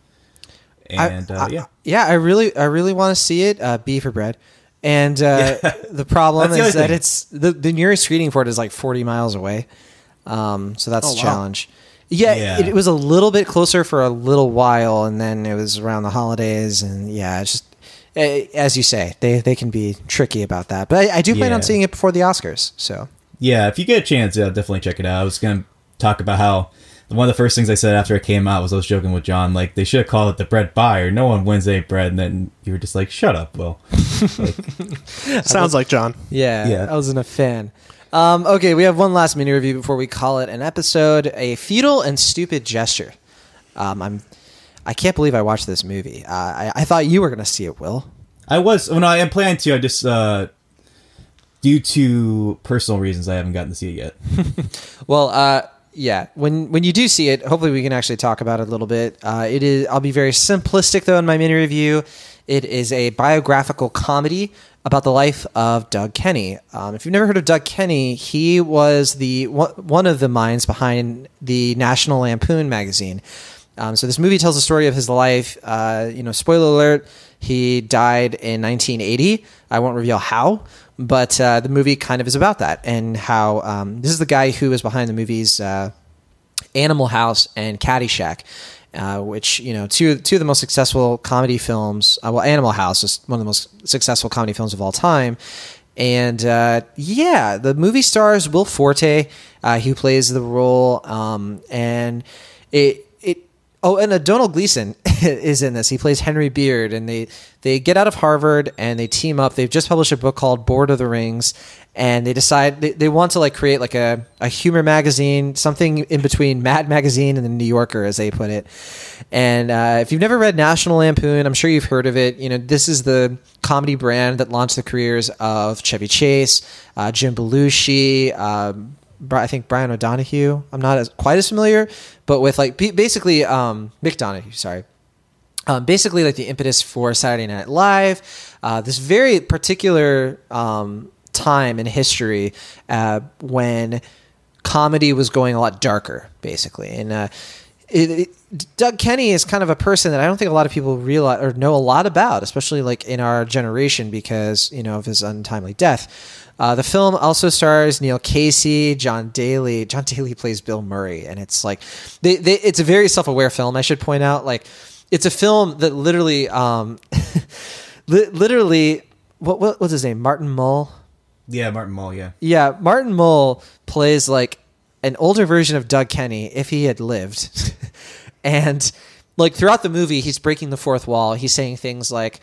And
I-
uh,
I-
yeah,
yeah. I really, I really want to see it. Uh, B for bread. And uh, the problem
That's the
is
other
that
thing.
it's the the nearest screening for it is like forty miles away. Um, so that's
Oh,
a
wow.
challenge. Yeah,
Yeah.
It, it was a little bit closer for a little while, and then it was around the holidays, and yeah, it's just eh, as you say, they they can be tricky about that. But I, I do plan
Yeah.
on seeing it before the Oscars. So
yeah. If you get a chance, yeah, definitely check it out. I was gonna talk about how one of the first things I said after it came out was I was joking with Jon, like they should have called it the bread buyer. No one wins any bread, and then you were just like, "Shut up, Will."
Sounds like Jon.
Yeah,
Yeah.
I wasn't a fan. Um, okay, we have one last mini review before we call it an episode. A futile and stupid gesture. Um, I'm. I can't believe I watched this movie. Uh, I, I thought you were going to see it, Will.
I was when I am planning to. I just uh, due to personal reasons, I haven't gotten to see it yet.
Well, uh, yeah. When when you do see it, hopefully we can actually talk about it a little bit. Uh, it is. I'll be very simplistic though in my mini review. It is a biographical comedy about the life of Doug Kenny. Um, if you've never heard of Doug Kenny, he was the one of the minds behind the National Lampoon magazine. Um, so this movie tells the story of his life. Uh, you know, spoiler alert: he died in 1980. I won't reveal how, but uh, the movie kind of is about that and how um, this is the guy who was behind the movies uh, Animal House and Caddyshack, uh, which you know two two of the most successful comedy films. Uh, well, Animal House is one of the most successful comedy films of all time. And uh, yeah, the movie stars Will Forte, uh, who plays the role, um, and it it Oh, and uh, Donald Gleeson is in this. He plays Henry Beard, and they they get out of Harvard and they team up. They've just published a book called Bored of the Rings, and they decide they, they want to like create like a, a humor magazine, something in between Mad Magazine and the New Yorker, as they put it. And uh, if you've never read National Lampoon, I'm sure you've heard of it. You know, this is the comedy brand that launched the careers of Chevy Chase, uh, Jim Belushi. Um, I think Brian O'Donohue. I'm not as quite as familiar, but with like basically um, Mick. Sorry, um, basically like the impetus for Saturday Night Live. Uh, this very particular um, time in history uh, when comedy was going a lot darker, basically, and. Uh, it, it, Doug Kenny is kind of a person that I don't think a lot of people realize or know a lot about, especially like in our generation because you know of his untimely death. Uh, the film also stars Neil Casey, Jon Daly. Jon Daly plays Bill Murray, and it's like they, they, it's a very self-aware film. I should point out, like it's a film that literally, um, li- literally, what, what what's his name? Martin Mull.
Yeah, Martin Mull. Yeah,
Yeah, Martin Mull plays like an older version of Doug Kenny if he had lived. and like throughout the movie, he's breaking the fourth wall. He's saying things like,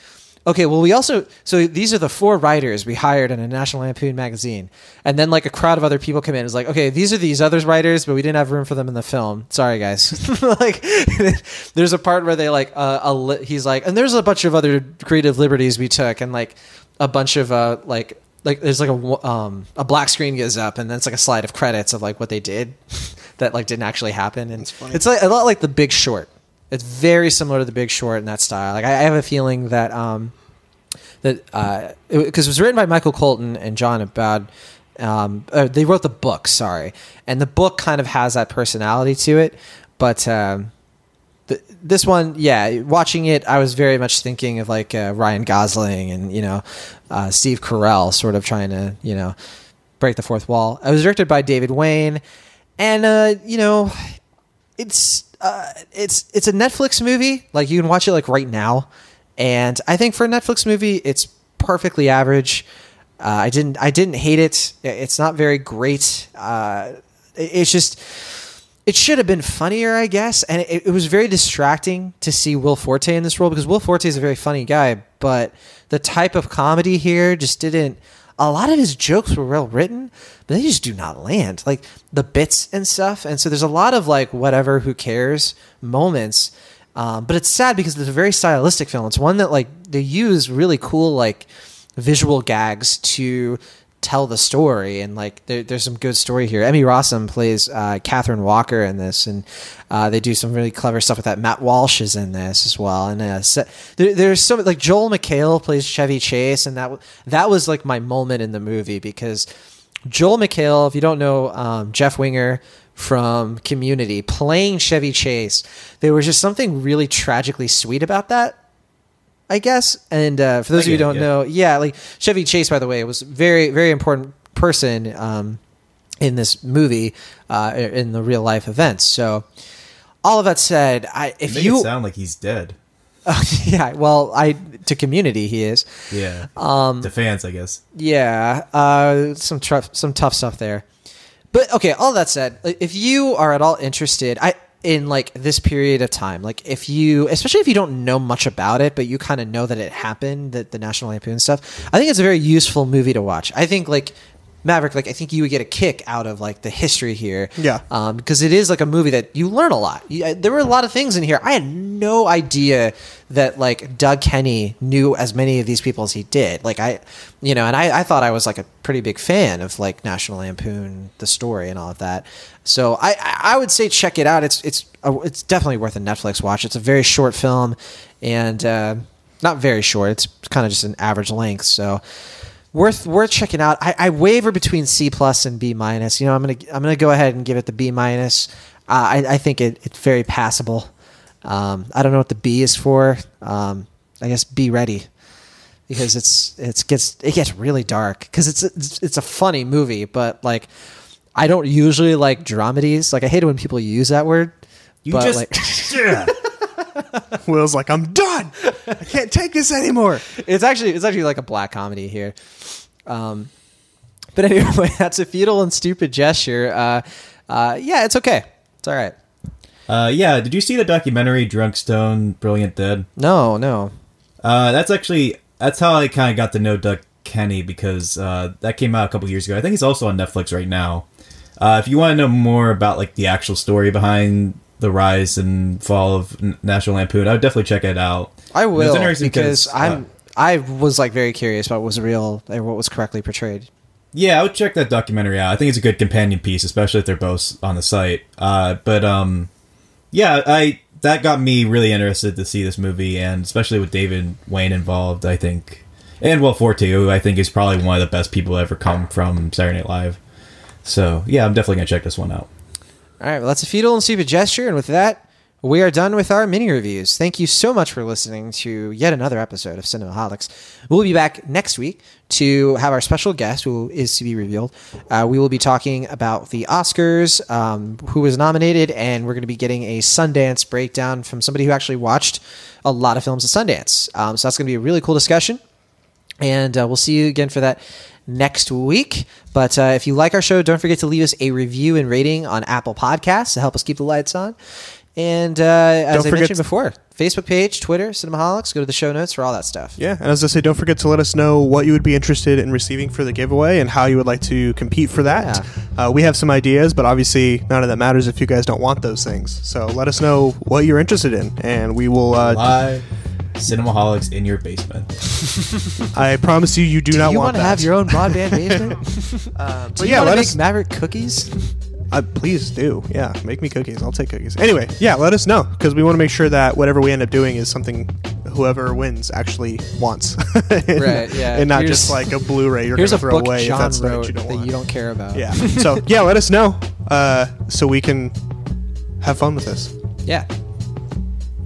okay, well, we also, so these are the four writers we hired in a National Lampoon magazine. And then like a crowd of other people come in. It's like, okay, these are these other writers, but we didn't have room for them in the film. Sorry, guys. like, there's a part where they like, uh, li- he's like, and there's a bunch of other creative liberties we took. And like a bunch of, uh, like, like there's like a um a black screen goes up and then it's like a slide of credits of like what they did that like didn't actually happen. And
funny.
it's like a lot like the big short. It's very similar to the big short in that style. Like i, I have a feeling that um that uh because it, was written by michael colton and john aboud um uh, they wrote the book sorry. And the book kind of has that personality to it but um th- this one, yeah, watching it, I was very much thinking of like uh, Ryan Gosling and you know uh, Steve Carell, sort of trying to you know break the fourth wall. It was directed by David Wain, and uh, you know it's uh, it's it's a Netflix movie. Like you can watch it like right now, and I think for a Netflix movie, it's perfectly average. Uh, I didn't I didn't hate it. It's not very great. Uh, it- it's just it should have been funnier, I guess. And it, it was very distracting to see Will Forte in this role because Will Forte is a very funny guy, but the type of comedy here just didn't. A lot of his jokes were well written, but they just do not land. Like the bits and stuff. And so there's a lot of like whatever, who cares moments. Um, but it's sad because it's a very stylistic film. It's one that like they use really cool like visual gags to tell the story and like there, there's some good story here. Emmy rossum plays uh, kathryn walker in this and uh, they do some really clever stuff with that. Matt walsh is in this as well and uh, so, there, there's so like joel mchale plays chevy chase and that that was like my moment in the movie because joel mchale if you don't know um, jeff winger from community playing chevy chase there was just something really tragically sweet about that I guess. And uh, for those of you who don't
yeah.
know, yeah, like Chevy Chase, by the way, was very, very important person um, in this movie, uh, in the real life events. So, all of that said, I if you
sound like he's dead.
yeah, well, I to Community he is.
Yeah. Um, to fans, I guess.
Yeah, uh, some tough, some tough stuff there. But okay, all that said, if you are at all interested, I in like this period of time, like if you, especially if you don't know much about it, but you kind of know that it happened, that the National Lampoon stuff, I think it's a very useful movie to watch. I think like Maverick, like I think you would get a kick out of like the history here,
Yeah.
um, because it is like a movie that you learn a lot. You, there were a lot of things in here. I had no idea that like Doug Kenny knew as many of these people as he did. Like I, you know, and I, I thought I was like a pretty big fan of like National Lampoon, the story, and all of that. So I, I would say check it out. It's it's uh, it's definitely worth a Netflix watch. It's a very short film, and uh, not very short. It's kind of just an average length. So worth worth checking out. I, I waver between C plus and B minus. You know, I'm gonna I'm gonna go ahead and give it the B minus. Uh, I, I think it, it's very passable. Um, I don't know what the B is for. Um, I guess be ready because it's it's gets it gets really dark because it's, it's it's a funny movie, but like I don't usually like dramedies. Like I hate it when people use that word.
You
but,
just.
like,
Yeah.
Will's like, I'm done. I can't take this anymore.
it's actually it's actually like a black comedy here. Um, but anyway, that's a futile and stupid gesture. Uh, uh, yeah, it's okay. It's all right.
Uh, yeah. Did you see the documentary Drunk Stone Brilliant Dead?
No, no.
Uh, that's actually that's how I kind of got to know Doug Kenny because uh, that came out a couple years ago. I think he's also on Netflix right now. Uh, if you want to know more about like the actual story behind the rise and fall of National Lampoon, I would definitely check it out.
I will
interesting
because
uh,
I'm I was like very curious about what was real and what was correctly portrayed.
Yeah, I would check that documentary out. I think it's a good companion piece, especially if they're both on the site. Uh, but um, yeah, I that got me really interested to see this movie, and especially with David Wain involved, I think, and Will Forte, who I think is probably one of the best people to ever come from Saturday Night Live. So yeah, I'm definitely gonna check this one out.
All right, well, that's a futile and stupid gesture, and with that, we are done with our mini reviews. Thank you so much for listening to yet another episode of Cinemaholics. We'll be back next week to have our special guest, who is to be revealed. Uh, we will be talking about the Oscars, um, who was nominated, and we're going to be getting a Sundance breakdown from somebody who actually watched a lot of films at Sundance. Um, so that's going to be a really cool discussion and uh, we'll see you again for that next week. But uh, if you like our show, don't forget to leave us a review and rating on Apple Podcasts to help us keep the lights on. And uh, as I mentioned
to-
before, Facebook page, Twitter, Cinemaholics. Go to the show notes for all that stuff.
Yeah, and as I say, don't forget to let us know what you would be interested in receiving for the giveaway and how you would like to compete for that. Uh, we have some ideas, but obviously none of that matters if you guys don't want those things. So let us know what you're interested in, and we will. Uh,
Live Cinemaholics in your basement.
I promise you, you do,
Do
not
you
want
want to have your own broadband basement? uh, do
But
you
yeah,
want to
let
make
us-
Maverick cookies?
Uh, please do. Yeah, make me cookies. I'll take cookies. Anyway, yeah, let us know because we want to make sure that whatever we end up doing is something whoever wins actually wants. and,
Right, yeah.
And not
Here's-
just like a Blu-ray you're
Here's
going to throw
book
away if that's
wrote
what you don't
that
want.
you don't care about.
Yeah. so yeah, let us know uh, so we can have fun with this.
Yeah.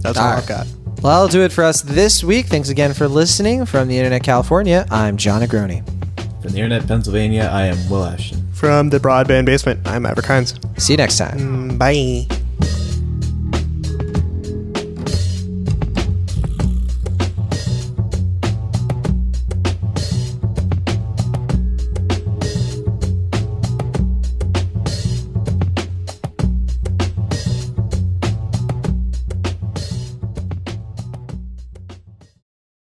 That's
All
all
right.
I've got.
Well, that'll do it for us this week. Thanks again for listening. From the Internet California, I'm Jon Negroni.
From the Internet, Pennsylvania, I am Will Ashton.
From the broadband basement, I'm Maverick Hines.
See you next time.
Mm, Bye.